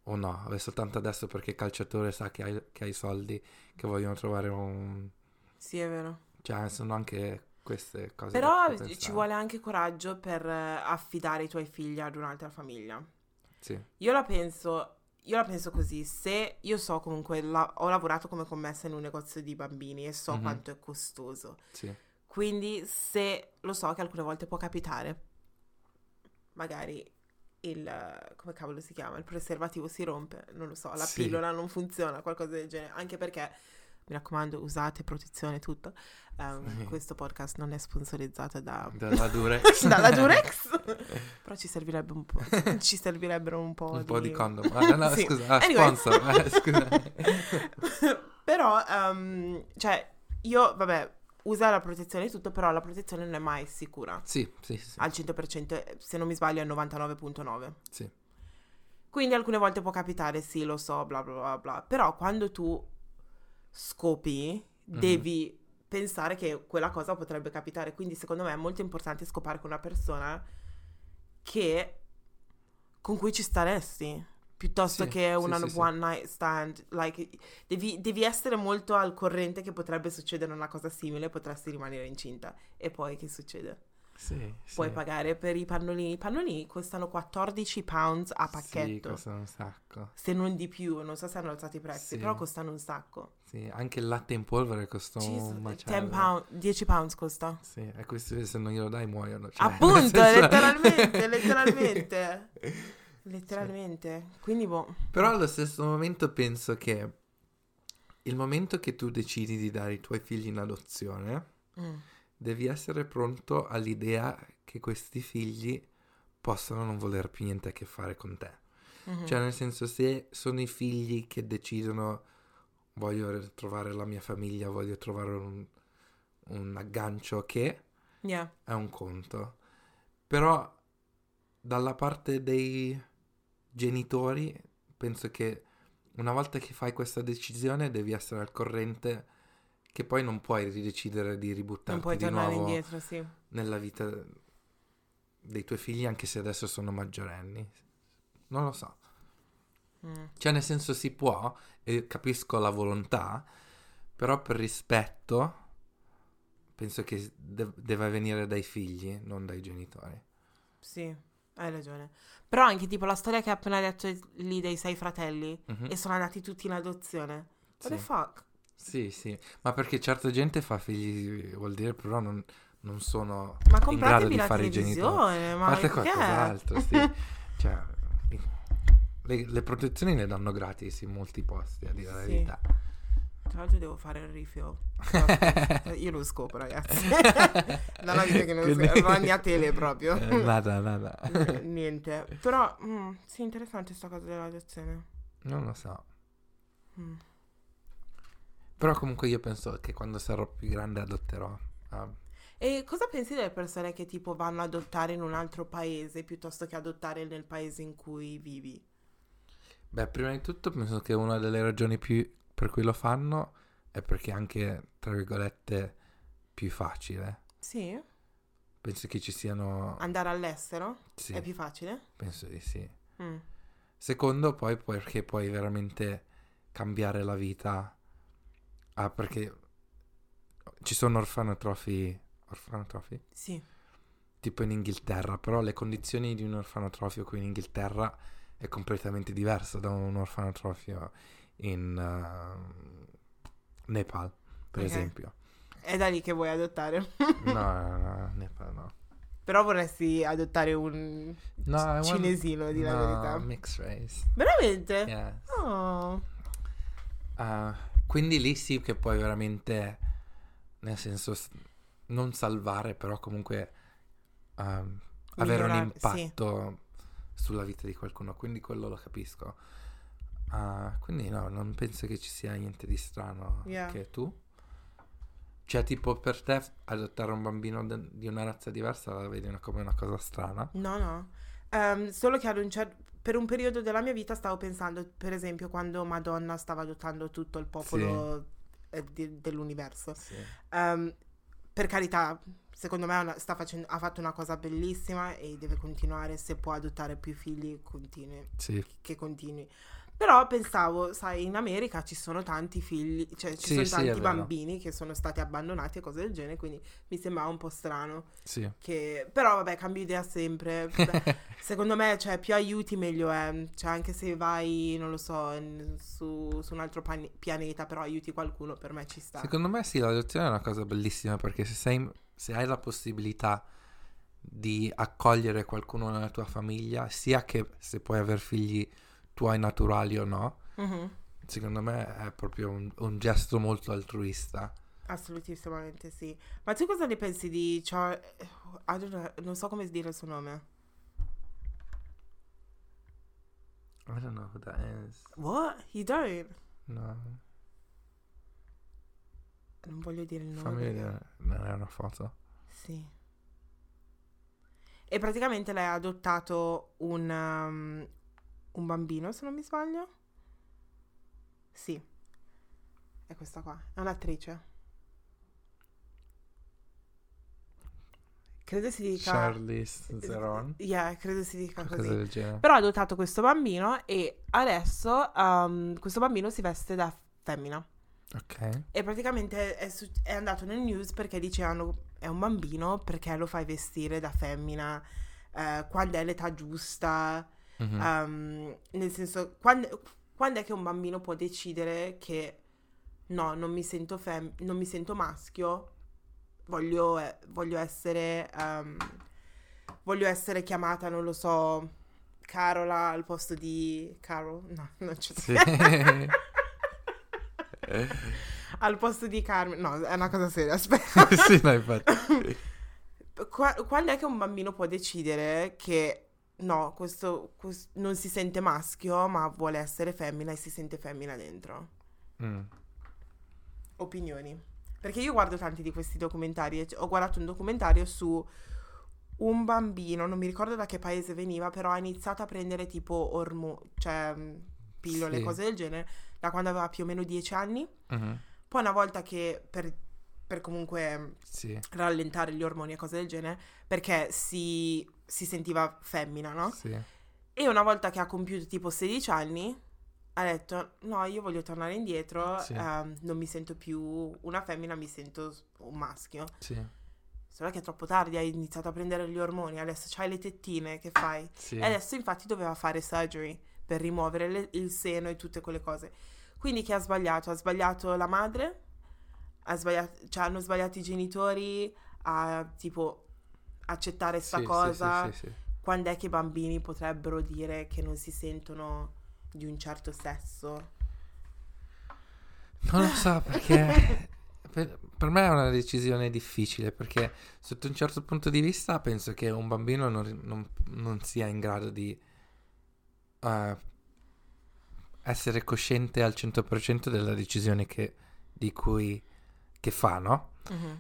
o no, è soltanto adesso perché il calciatore sa che ha, che ha i soldi, che vogliono trovare un... Sì, è vero. cioè sono anche queste cose. Però ci vuole anche coraggio per eh, affidare i tuoi figli ad un'altra famiglia. Sì, Io la penso, io la penso così, se io so comunque, la- ho lavorato come commessa in un negozio di bambini e so Mhm. quanto è costoso. sì, Quindi se lo so che alcune volte può capitare, magari il, come cavolo si chiama, il preservativo si rompe, non lo so, la Sì. pillola non funziona, qualcosa del genere, anche perché, mi raccomando, usate protezione tutto. Ehm, Sì. Questo podcast non è sponsorizzato da... dalla Durex. (laughs) dalla Durex, (laughs) però ci servirebbe un po', ci servirebbero un po' un po' di condom. Ah, no, Sì. scusa, ah, Anyway. sponsor, eh, scusa. (laughs) però, ehm, cioè, io, vabbè, usa la protezione e tutto, però la protezione non è mai sicura. Sì, sì, sì, Al 100%, se non mi sbaglio è 99.9. sì. Quindi alcune volte può capitare, sì, lo so, bla bla bla bla. Però quando tu scopi, Mhm. devi pensare che quella cosa potrebbe capitare. Quindi secondo me è molto importante scopare con una persona che con cui ci staresti. Piuttosto Sì, che una sì, one night stand. Like, devi, devi essere molto al corrente che potrebbe succedere una cosa simile, potresti rimanere incinta. E poi che succede? Sì, Puoi pagare per i pannolini. I pannolini costano 14 pounds a pacchetto. costano un sacco. Se non di più, non so se hanno alzato i prezzi, però costano un sacco. Sì, anche il latte in polvere costa Jesus, un 10 macello. pound, 10 pounds costa. Sì, e questi se non glielo dai muoiono. cioè, (laughs) Appunto, senso- letteralmente, letteralmente. (laughs) Letteralmente. Quindi, boh. Però allo stesso momento penso che il momento che tu decidi di dare i tuoi figli in adozione, Mm. devi essere pronto all'idea che questi figli possano non voler più niente a che fare con te. Mhm. Cioè, nel senso, se sono i figli che decidono voglio trovare la mia famiglia, voglio trovare un, un aggancio che Yeah. è un conto. Però dalla parte dei genitori penso che una volta che fai questa decisione devi essere al corrente che poi non puoi ridecidere di Non ributtarti puoi di tornare nuovo indietro, sì. nella vita dei tuoi figli anche se adesso sono maggiorenni. Non lo so. Mm. Cioè, nel senso si può, e capisco la volontà, però per rispetto penso che de- deve venire dai figli, non dai genitori. Sì, hai ragione. Però anche tipo la storia che hai appena detto lì dei sei fratelli Mhm. e sono andati tutti in adozione. What the Sì. fuck? Sì, sì, ma perché certa gente fa figli, vuol dire però non, non sono in grado di la fare i genitori. ma Fate qualcos'altro, sì. (laughs) Cioè, le, le protezioni le danno gratis in molti posti, a dire la Sì. verità. Tra l'altro devo fare il refill. (laughs) Io lo scopo, ragazzi. (laughs) non ho detto che non Quindi- ho la mia tele proprio. Eh, nada, nada. Niente. Però, mm, sì, interessante sta cosa dell'adozione. Non lo so. Mm. Però comunque io penso che quando sarò più grande adotterò. ah, E cosa pensi delle persone che tipo vanno ad adottare in un altro paese piuttosto che adottare nel paese in cui vivi? Beh, prima di tutto penso che una delle ragioni più per cui lo fanno è perché è anche, tra virgolette, più facile. Sì? Penso che ci siano... Andare all'estero? Sì, È più facile? penso di sì. Mm. Secondo, poi perché puoi veramente cambiare la vita. Ah, perché ci sono orfanotrofi. Orfanotrofi? Sì. Tipo in Inghilterra, però le condizioni di un orfanotrofio qui in Inghilterra è completamente diversa da un orfanotrofio in uh, Nepal, per Ok. esempio. È da lì che vuoi adottare. No, no, no, (laughs) Nepal no. Però vorresti adottare un No, I want- cinesino, di la no, verità. mixed race. Veramente? Yes. Oh. Ah, quindi lì sì che puoi veramente, nel senso, non salvare, però comunque ehm, avere un Migliorare, sì. impatto sulla vita di qualcuno. Quindi quello lo capisco. Ah, quindi no, non penso che ci sia niente di strano. Yeah. Che tu? Cioè, tipo, per te adottare un bambino de- di una razza diversa la vedi una- come una cosa strana? No, no. Ehm, solo che ad un cer- per un periodo della mia vita stavo pensando, per esempio, quando Madonna stava adottando tutto il popolo eh, di- dell'universo. Sì. Ehm, per carità, secondo me una- sta facendo- ha fatto una cosa bellissima e deve continuare. Se può adottare più figli, continui, Sì, che continui. Però pensavo, sai, in America ci sono tanti figli, cioè ci Sì, sono sì, tanti bambini che sono stati abbandonati e cose del genere, quindi mi sembrava un po' strano. sì. Che... Però vabbè, cambio idea sempre. Beh, (laughs) secondo me, cioè, più aiuti meglio è. Cioè, anche se vai, non lo so, su, su un altro pani- pianeta, però aiuti qualcuno, per me ci sta. Secondo me sì, l'adozione è una cosa bellissima perché se, sei, se hai la possibilità di accogliere qualcuno nella tua famiglia, sia che se puoi avere figli tuoi naturali o no, Mhm, secondo me è proprio un, un gesto molto altruista. Assolutissimamente sì. Ma tu cosa ne pensi di Char... Know, non so come dire il suo nome. I don't know who that is. What? You don't? No, Non voglio dire il nome. fammi vedere. Non è una foto. Sì. E praticamente lei ha adottato un, um, un bambino, se non mi sbaglio. Sì. È questa qua. È un'attrice. Credo si dica... Charlize Theron, Yeah, credo si dica qualcosa così. Però ha adottato questo bambino e adesso um, questo bambino si veste da femmina. Ok. E praticamente è, su- è andato nel news perché dicevano è un bambino perché lo fai vestire da femmina eh, quando è l'età giusta. Mhm. um, nel senso, quando, quando è che un bambino può decidere che no, non mi sento, fem- non mi sento maschio, voglio, eh, voglio essere... um, voglio essere chiamata, non lo so, Carola al posto di Carol. No, (laughs) non c'è Sì. (laughs) al posto di Carmen. No, è una cosa seria, aspetta. (laughs) sì, no, infatti. Qua- quando è che un bambino può decidere che no, questo, quest- non si sente maschio, ma vuole essere femmina e si sente femmina dentro? Mm. Opinioni. Perché io guardo tanti di questi documentari. Ho guardato un documentario su un bambino, non mi ricordo da che paese veniva, però ha iniziato a prendere tipo ormo, cioè mh, pillole, Sì. cose del genere, da quando aveva più o meno 10 anni. Mhm. Poi una volta che per, per comunque Sì. rallentare gli ormoni e cose del genere, perché si, si sentiva femmina, no? Sì. E una volta che ha compiuto tipo 16 anni, ha detto no, io voglio tornare indietro, Sì. ehm, non mi sento più una femmina, mi sento un maschio. Sì, Solo che è troppo tardi, hai iniziato a prendere gli ormoni, adesso c'hai le tettine, che fai? sì. E adesso infatti doveva fare surgery per rimuovere le- il seno e tutte quelle cose. Quindi chi ha sbagliato? Ha sbagliato la madre? Ha sbagliato, cioè hanno sbagliato i genitori a tipo accettare sta Sì, cosa? sì, sì. Quando è che i bambini potrebbero dire che non si sentono di un certo sesso? Non lo so (laughs) perché per, per me è una decisione difficile perché sotto un certo punto di vista penso che un bambino non, non- non sia in grado di eh, essere cosciente al 100% della decisione che, di cui che fa, no?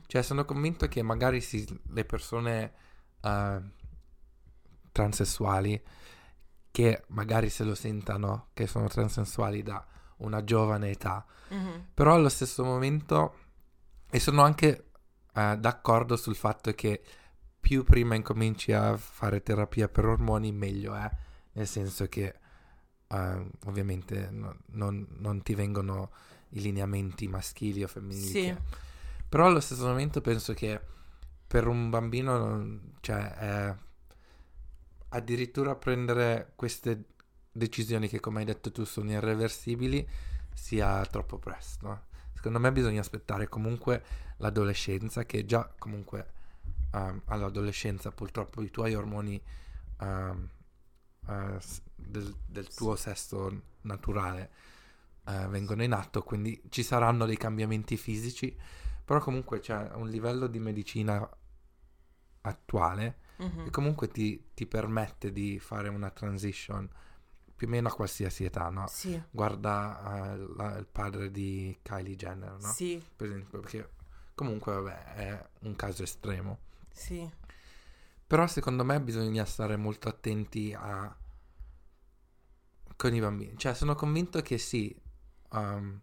Cioè sono convinto che magari si- le persone eh, transessuali che magari se lo sentano che sono transessuali da una giovane età Mhm. però allo stesso momento, e sono anche eh, d'accordo sul fatto che più prima incominci a fare terapia per ormoni, meglio è, nel senso che eh, ovviamente no- non, non ti vengono i lineamenti maschili o femminili. Sì. che- Però allo stesso momento penso che per un bambino, cioè, è addirittura prendere queste decisioni che, come hai detto tu, sono irreversibili, sia troppo presto. Secondo me bisogna aspettare comunque l'adolescenza, che già comunque ehm, all'adolescenza purtroppo i tuoi ormoni eh, s- del, del tuo sesso naturale eh, vengono in atto, quindi ci saranno dei cambiamenti fisici, però comunque c'è un livello di medicina attuale Mhm. che comunque ti, ti permette di fare una transition più o meno a qualsiasi età, no? Sì, Guarda eh, la- il padre di Kylie Jenner, no? sì, Per esempio, perché comunque vabbè è un caso estremo. sì. Però secondo me bisogna stare molto attenti a... con i bambini. Cioè sono convinto che sì, um,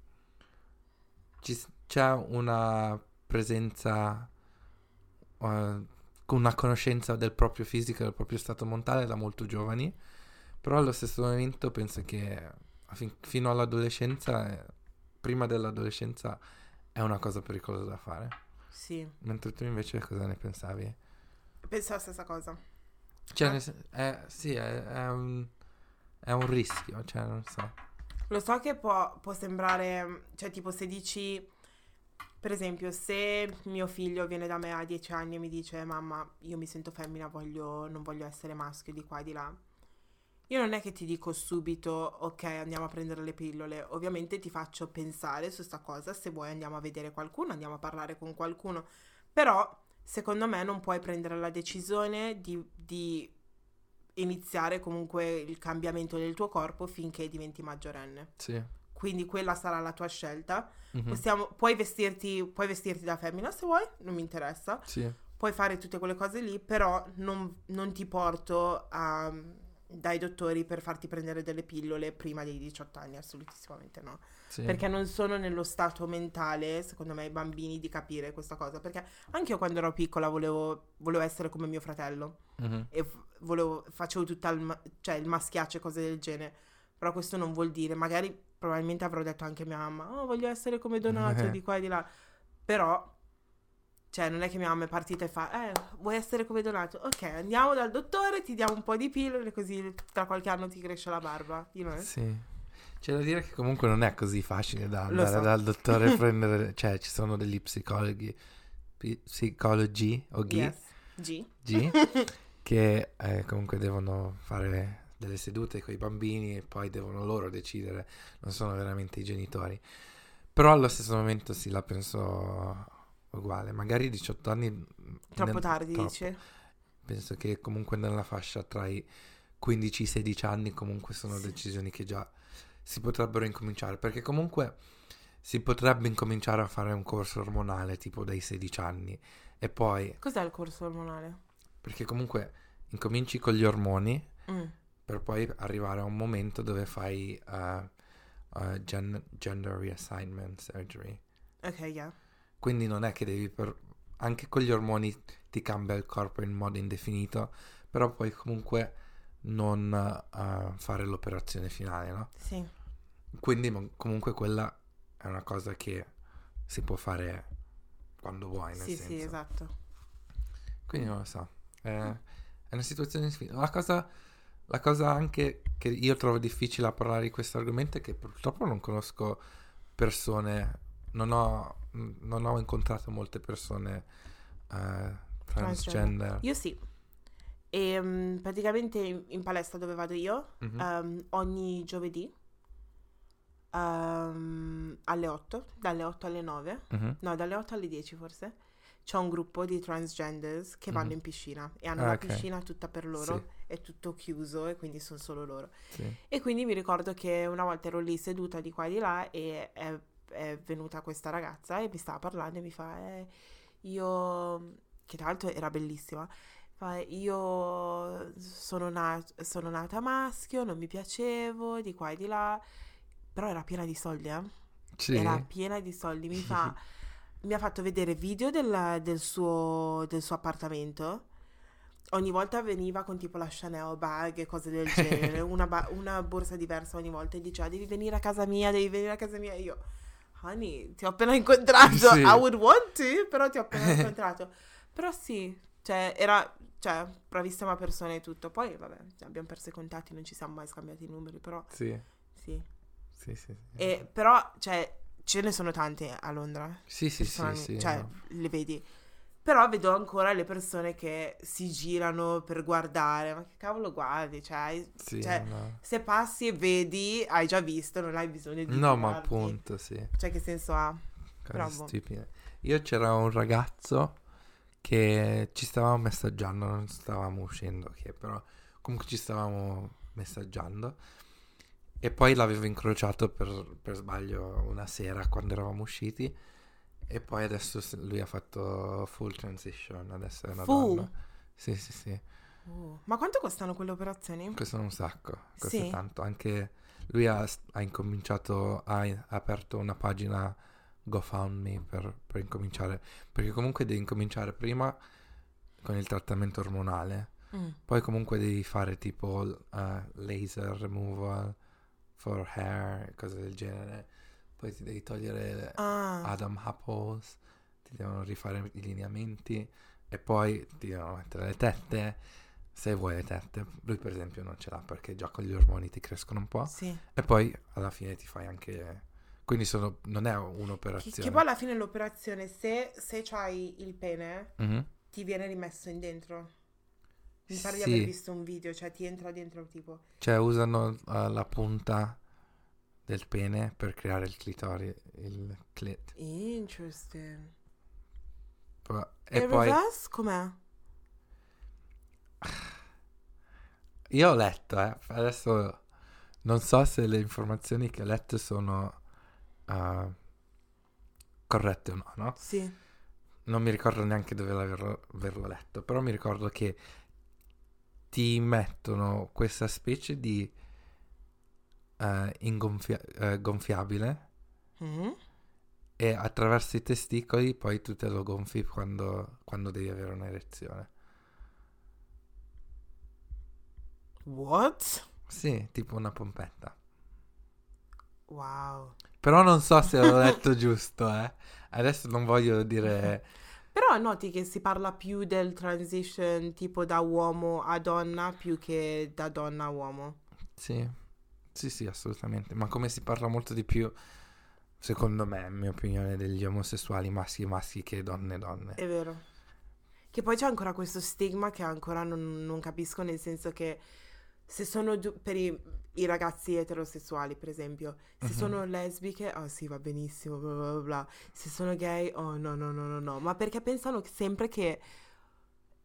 ci c'è una presenza, uh, una conoscenza del proprio fisico del proprio stato mentale da molto giovani, però allo stesso momento penso che fin- fino all'adolescenza, eh, prima dell'adolescenza, è una cosa pericolosa da fare. Sì, Mentre tu invece cosa ne pensavi? penso la stessa cosa. Cioè, Ah. sen- è, sì, è, è un, è un rischio, cioè, non so. Lo so che può, può sembrare, cioè tipo se dici, per esempio, se mio figlio viene da me a 10 anni e mi dice mamma, io mi sento femmina, voglio, non voglio essere maschio di qua e di là. Io non è che ti dico subito, ok, andiamo a prendere le pillole. Ovviamente ti faccio pensare su sta cosa, se vuoi andiamo a vedere qualcuno, andiamo a parlare con qualcuno. Però, secondo me, non puoi prendere la decisione di, di iniziare comunque il cambiamento del tuo corpo finché diventi maggiorenne. Sì. Quindi quella sarà la tua scelta. Mhm. Possiamo, puoi, vestirti, puoi vestirti da femmina se vuoi, non mi interessa. Sì. Puoi fare tutte quelle cose lì, però non, non ti porto a- dai dottori per farti prendere delle pillole prima dei 18 anni, assolutissimamente no. Sì. Perché non sono nello stato mentale, secondo me, i bambini di capire questa cosa. Perché anche io quando ero piccola volevo, volevo essere come mio fratello Mhm. e f- volevo, facevo tutta il, ma- cioè il maschiaccio e cose del genere. Però questo non vuol dire, magari probabilmente avrò detto anche a mia mamma, oh voglio essere come Donato di qua e di là. Però, cioè non è che mia mamma è partita e fa, eh vuoi essere come Donato? Ok, andiamo dal dottore, ti diamo un po' di pillole così tra qualche anno ti cresce la barba. You know? Sì. C'è da dire che comunque non è così facile da andare so. dal dottore a (laughs) prendere... Cioè, ci sono degli psicologi, psicologi o ghi, Yes. G. G, (laughs) che eh, comunque devono fare delle sedute con i bambini e poi devono loro decidere, non sono veramente i genitori. Però allo stesso momento sì, la penso uguale. Magari 18 anni... Troppo nel- tardi, troppo. dici? Penso che comunque nella fascia tra i 15 e i 16 anni comunque sono Sì. decisioni che già si potrebbero incominciare, perché comunque si potrebbe incominciare a fare un corso ormonale tipo dai 16 anni e poi, Cos'è il corso ormonale? Perché comunque incominci con gli ormoni Mm. per poi arrivare a un momento dove fai eh, eh, gen- gender reassignment surgery. Ok, yeah. Quindi non è che devi per... anche con gli ormoni ti cambia il corpo in modo indefinito, però puoi comunque non eh, fare l'operazione finale, no? Sì. Quindi comunque quella è una cosa che si può fare quando vuoi, nel Sì, senso. sì, esatto. Quindi non lo so. È, è una situazione sfida. La cosa, la cosa anche che io trovo difficile a parlare di questo argomento è che purtroppo non conosco persone, non ho, non ho incontrato molte persone eh, transgender. Io sì. E mm, praticamente in, palestra dove vado io, Mhm. ehm, ogni giovedì ehm, alle 8, dalle 8 alle 9, Mhm. no, dalle 8 alle 10 forse, c'è un gruppo di transgenders che vanno Mhm. in piscina e hanno Ah, la ok. piscina tutta per loro, Sì. è tutto chiuso e quindi sono solo loro. Sì. E quindi mi ricordo che una volta ero lì seduta di qua e di là e è, è venuta questa ragazza e mi stava parlando e mi fa, eh, io, che tra l'altro era bellissima, fa, io sono, na- sono nata maschio, non mi piacevo, di qua e di là, però era piena di soldi, eh? Sì. Era piena di soldi, mi fa... (laughs) Mi ha fatto vedere video del, del suo, del suo appartamento. Ogni volta veniva con tipo la Chanel bag e cose del genere, (laughs) una, ba- una borsa diversa ogni volta e diceva devi venire a casa mia, devi venire a casa mia. E io, honey, ti ho appena incontrato, Sì. I would want to, però ti ho appena incontrato. (laughs) Però sì, cioè era, cioè, bravissima persona e tutto. Poi vabbè, abbiamo perso i contatti, non ci siamo mai scambiati i numeri, però Sì. sì. Sì, sì, sì. E, però, cioè, ce ne sono tante a Londra Sì, sì, sì, persone- sì, cioè, no. le vedi. Però vedo ancora le persone che si girano per guardare. Ma che cavolo guardi? Cioè, Sì, cioè, no. se passi e vedi, hai già visto, non hai bisogno di No, ma girarti. appunto, sì. Cioè, che senso ha? Bravo. stupide. Io c'era un ragazzo che ci stavamo messaggiando, non stavamo uscendo, che però comunque ci stavamo messaggiando. E poi l'avevo incrociato per, per sbaglio una sera quando eravamo usciti. E poi adesso lui ha fatto full transition, adesso è una Full? donna. Sì, sì, sì. Oh, Ma quanto costano quelle operazioni? Costano un sacco, costa Sì. tanto. Anche lui ha, ha incominciato, ha, ha aperto una pagina GoFundMe per, per incominciare. Perché comunque devi incominciare prima con il trattamento ormonale. Mm. Poi comunque devi fare tipo eh, laser removal for hair, cose del genere. Poi ti devi togliere Ah, Adam Apples, ti devono rifare i lineamenti e poi ti devono mettere le tette. Se vuoi le tette, lui per esempio non ce l'ha perché già con gli ormoni ti crescono un po'. sì. E poi alla fine ti fai anche. Quindi sono, non è Che, un'operazione. che poi alla fine l'operazione, se, se c'hai il pene, Mhm. ti viene rimesso in dentro. Mi pare di Sì. aver visto un video, cioè ti entra dentro tipo. Cioè usano eh, la punta del pene per creare il clitori, il clit. Interesting. Poi- E E poi reverse com'è? (sighs) io ho letto, eh, adesso non so se le informazioni che ho letto sono eh, corrette o no, no? Sì. Non mi ricordo neanche dove l'averlo averlo letto, però mi ricordo che ti mettono questa specie di eh, ingonfia- eh, gonfiabile Mhm. e attraverso i testicoli poi tu te lo gonfi quando, quando devi avere un'erezione. What? Sì, tipo una pompetta. Wow. Però non so se l'ho (laughs) letto giusto, eh. Adesso non voglio dire... Però noti che si parla più del transition tipo da uomo a donna più che da donna a uomo. Sì, sì, sì, assolutamente. Ma come si parla molto di più, secondo me, in mia opinione, degli omosessuali maschi maschi che donne donne. È vero. Che poi c'è ancora questo stigma che ancora non, non capisco, nel senso che se sono giu- per i, i ragazzi eterosessuali, per esempio, se Mhm. sono lesbiche, oh sì, va benissimo, bla bla bla. Se sono gay, oh no, no, no, no, no. Ma perché pensano sempre che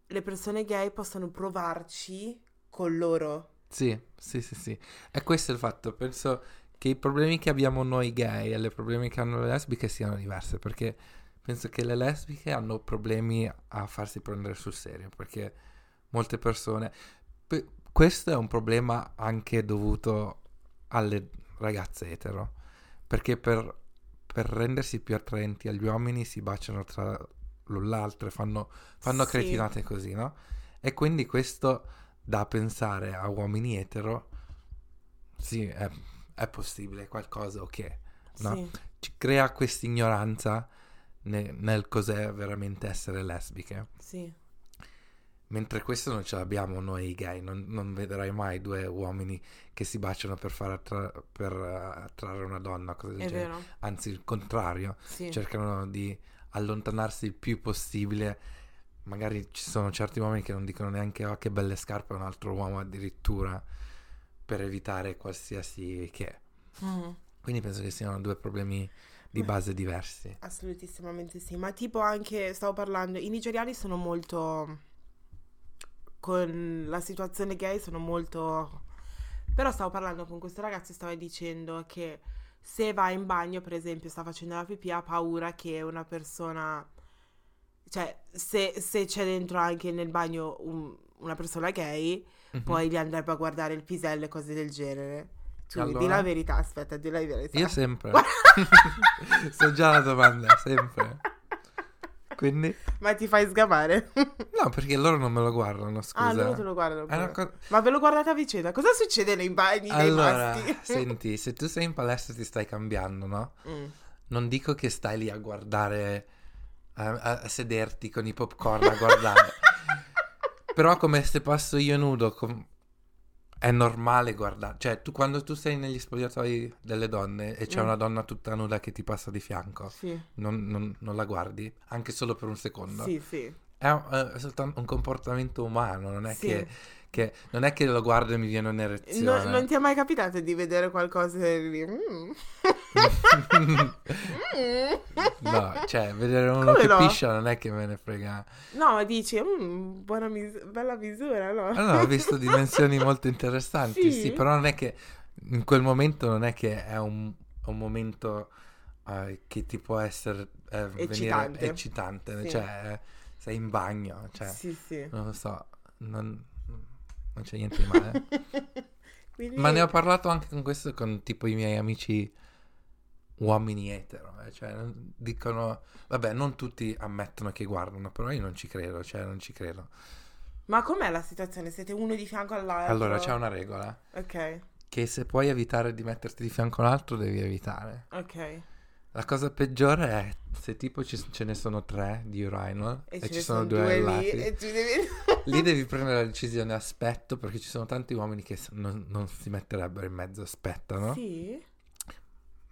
le persone gay possano provarci con loro. Sì, sì, sì, sì. E questo è il fatto. Penso che i problemi che abbiamo noi gay e i problemi che hanno le lesbiche siano diversi, perché penso che le lesbiche hanno problemi a farsi prendere sul serio, perché molte persone... pe- questo è un problema anche dovuto alle ragazze etero, perché per, per rendersi più attraenti agli uomini si baciano tra l'un l'altro e fanno, fanno Sì. cretinate così, no? E quindi questo da pensare a uomini etero, sì, è, è possibile, è qualcosa ok. No? Sì. Ci crea questa ignoranza ne- nel cos'è veramente essere lesbiche. Sì. Mentre questo non ce l'abbiamo noi gay, non, non vedrai mai due uomini che si baciano per, far attra- per eh, attrarre una donna, cose del È genere. vero. Anzi, il contrario, Sì. cercano di allontanarsi il più possibile. Magari ci sono certi uomini che non dicono neanche oh che belle scarpe a un altro uomo addirittura per evitare qualsiasi che. Mhm. Quindi penso che siano due problemi di base diversi. Assolutissimamente sì, ma tipo anche, stavo parlando, i nigeriani sono molto, con la situazione gay sono molto, però stavo parlando con questo ragazzo e stava dicendo che se va in bagno, per esempio, sta facendo la pipì, ha paura che una persona, cioè se, se c'è dentro anche nel bagno un- una persona gay, Mhm. poi gli andrebbe a guardare il pisello e cose del genere. Tu, di Allora? la verità, aspetta, di la verità. Io sempre. (laughs) (laughs) so già la domanda, sempre. Quindi? Ma ti fai sgamare? No, perché loro non me lo guardano, scusa. Ah, loro te lo guardano. Co- Ma ve lo guardate a vicenda? Cosa succede nei bagni dei Allora, maschi? (laughs) senti, se tu sei in palestra e ti stai cambiando, no? Mm. Non dico che stai lì a guardare, a, a- a sederti con i popcorn a guardare. (laughs) Però come se passo io nudo, com- è normale guardare. Cioè, tu quando tu sei negli spogliatoi delle donne e c'è Mm. una donna tutta nuda che ti passa di fianco, Sì, non, non- non la guardi? Anche solo per un secondo? sì, sì. È, un- è soltanto un comportamento umano, non è, Sì. che, che- non è che lo guardo e mi viene No- un'erezione. non ti è mai capitato di vedere qualcosa e lì? mm. Mm. no, cioè, vedere uno Come che no? piscia non è che me ne frega. No, dici, "Mm, buona mis- bella misura, no? Allora, ho visto dimensioni molto interessanti, sì. Sì? però non è che in quel momento non è che è un, un momento eh, che ti può essere eh, Eccitante. eccitante, Sì. cioè eh, sei in bagno, cioè, Sì, sì. non lo so, non, non c'è niente di male. (laughs) Quindi- Ma ne ho parlato anche con questo con tipo i miei amici uomini etero, eh, cioè dicono, vabbè, non tutti ammettono che guardano, però io non ci credo, cioè non ci credo. Ma com'è la situazione? Siete uno di fianco all'altro? Allora, c'è una regola, Ok, che se puoi evitare di metterti di fianco a un altro, devi evitare. ok. La cosa peggiore è se tipo ci- ce ne sono tre di urinal e, ce ci sono due ai lì e tu devi... Lì devi prendere la decisione aspetto perché ci sono tanti uomini che non, non si metterebbero in mezzo, aspettano. Sì?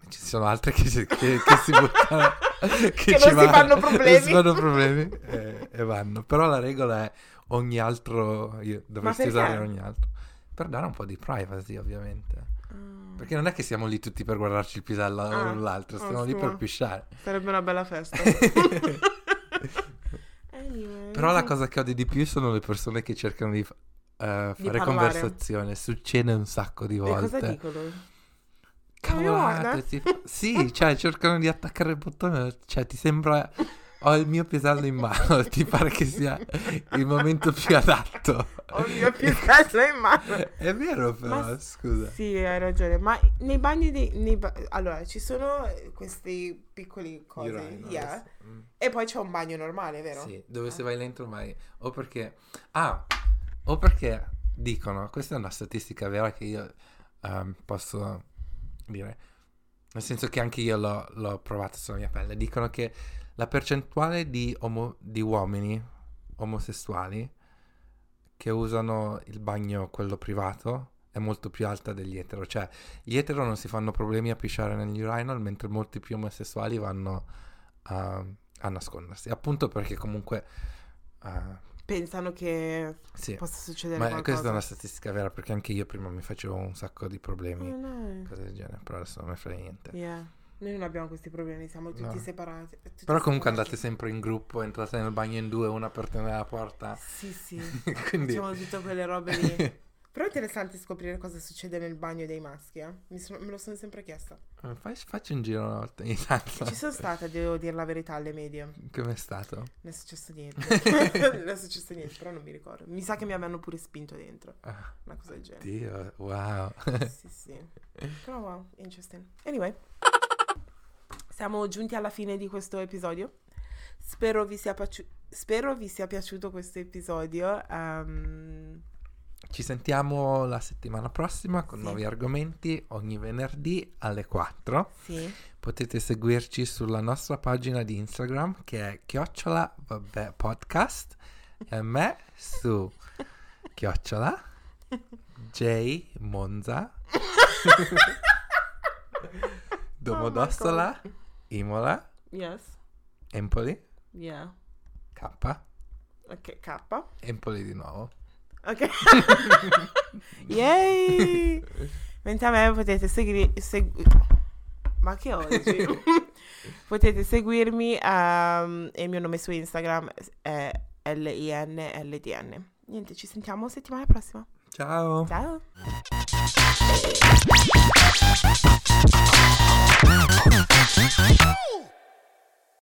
Ci sono altri che, si- che- che si buttano. (laughs) Che, Che ci non si fanno problemi. si fanno problemi e, e vanno. Però la regola è ogni altro. Io dovresti usare ogni altro. Per dare un po' di privacy, ovviamente. Ah, Perché non è che siamo lì tutti per guardarci il pisello Ah, l'uno l'altro, stiamo lì ottimo. per pisciare. Sarebbe una bella festa. (laughs) (laughs) Però la cosa che odio di più sono le persone che cercano di, eh, fare parlare. conversazione. Succede un sacco di E cosa volte. dicono? Cavolate, tipo- sì, cioè cercano di attaccare il bottone, cioè ti sembra ho il mio pisello in mano, (laughs) ti pare che sia il momento più adatto. Ho il mio pisello in mano. È vero però, Ma- scusa. Sì, hai ragione. Ma nei bagni dei... nei ba- Allora, ci sono questi piccoli cose. Urinals. yeah. Mm, E poi c'è un bagno normale, vero? Sì, dove se vai dentro vai o perché ah, o perché dicono, questa è una statistica vera che io ehm, posso dire. Nel senso che anche io l'ho, l'ho provato sulla mia pelle. Dicono che la percentuale di, omo- di uomini omosessuali che usano il bagno, quello privato, è molto più alta degli etero. Cioè, gli etero non si fanno problemi a pisciare negli urinal, mentre molti più omosessuali vanno a, a nascondersi. Appunto perché comunque... eh, Pensano che sì, possa succedere ma qualcosa. questa è una statistica vera perché anche io prima mi facevo un sacco di problemi, Oh, no. cose del genere, però adesso non me frega niente. Yeah. Noi non abbiamo questi problemi, siamo tutti No. separati. tutti Però comunque separati. andate sempre in gruppo, entrate nel bagno in due, una per tenere la porta. Sì, sì. (laughs) Quindi... Facciamo tutte quelle robe lì. (laughs) Però è interessante scoprire cosa succede nel bagno dei maschi, eh. Mi sono- me lo sono sempre chiesta. Fai- facci un giro una volta ogni tanto. Ci sono stata, devo dire la verità, alle medie. Com'è stato? Non è successo niente. (laughs) non è successo niente, però non mi ricordo. Mi sa che mi avevano pure spinto dentro. Ah, Una cosa del genere. Dio, wow. Sì, sì. Però wow, interesting. Anyway, siamo giunti alla fine di questo episodio. Spero vi sia, piaciu- spero vi sia piaciuto questo episodio. Ehm, ci sentiamo la settimana prossima con Sì. nuovi argomenti ogni venerdì alle 4. Sì. Potete seguirci sulla nostra pagina di Instagram che è chiocciola vabbè podcast e me su chiocciola J Monza (laughs) Domodossola Imola Yes. Empoli Yeah. K Ok, K. Empoli di nuovo Ok. (laughs) Yay! Mentre a me potete seguire... Ma che oggi? (laughs) potete seguirmi e il mio nome su Instagram è L-I-N-L-D-N. Niente, ci sentiamo settimana prossima. Ciao. Ciao.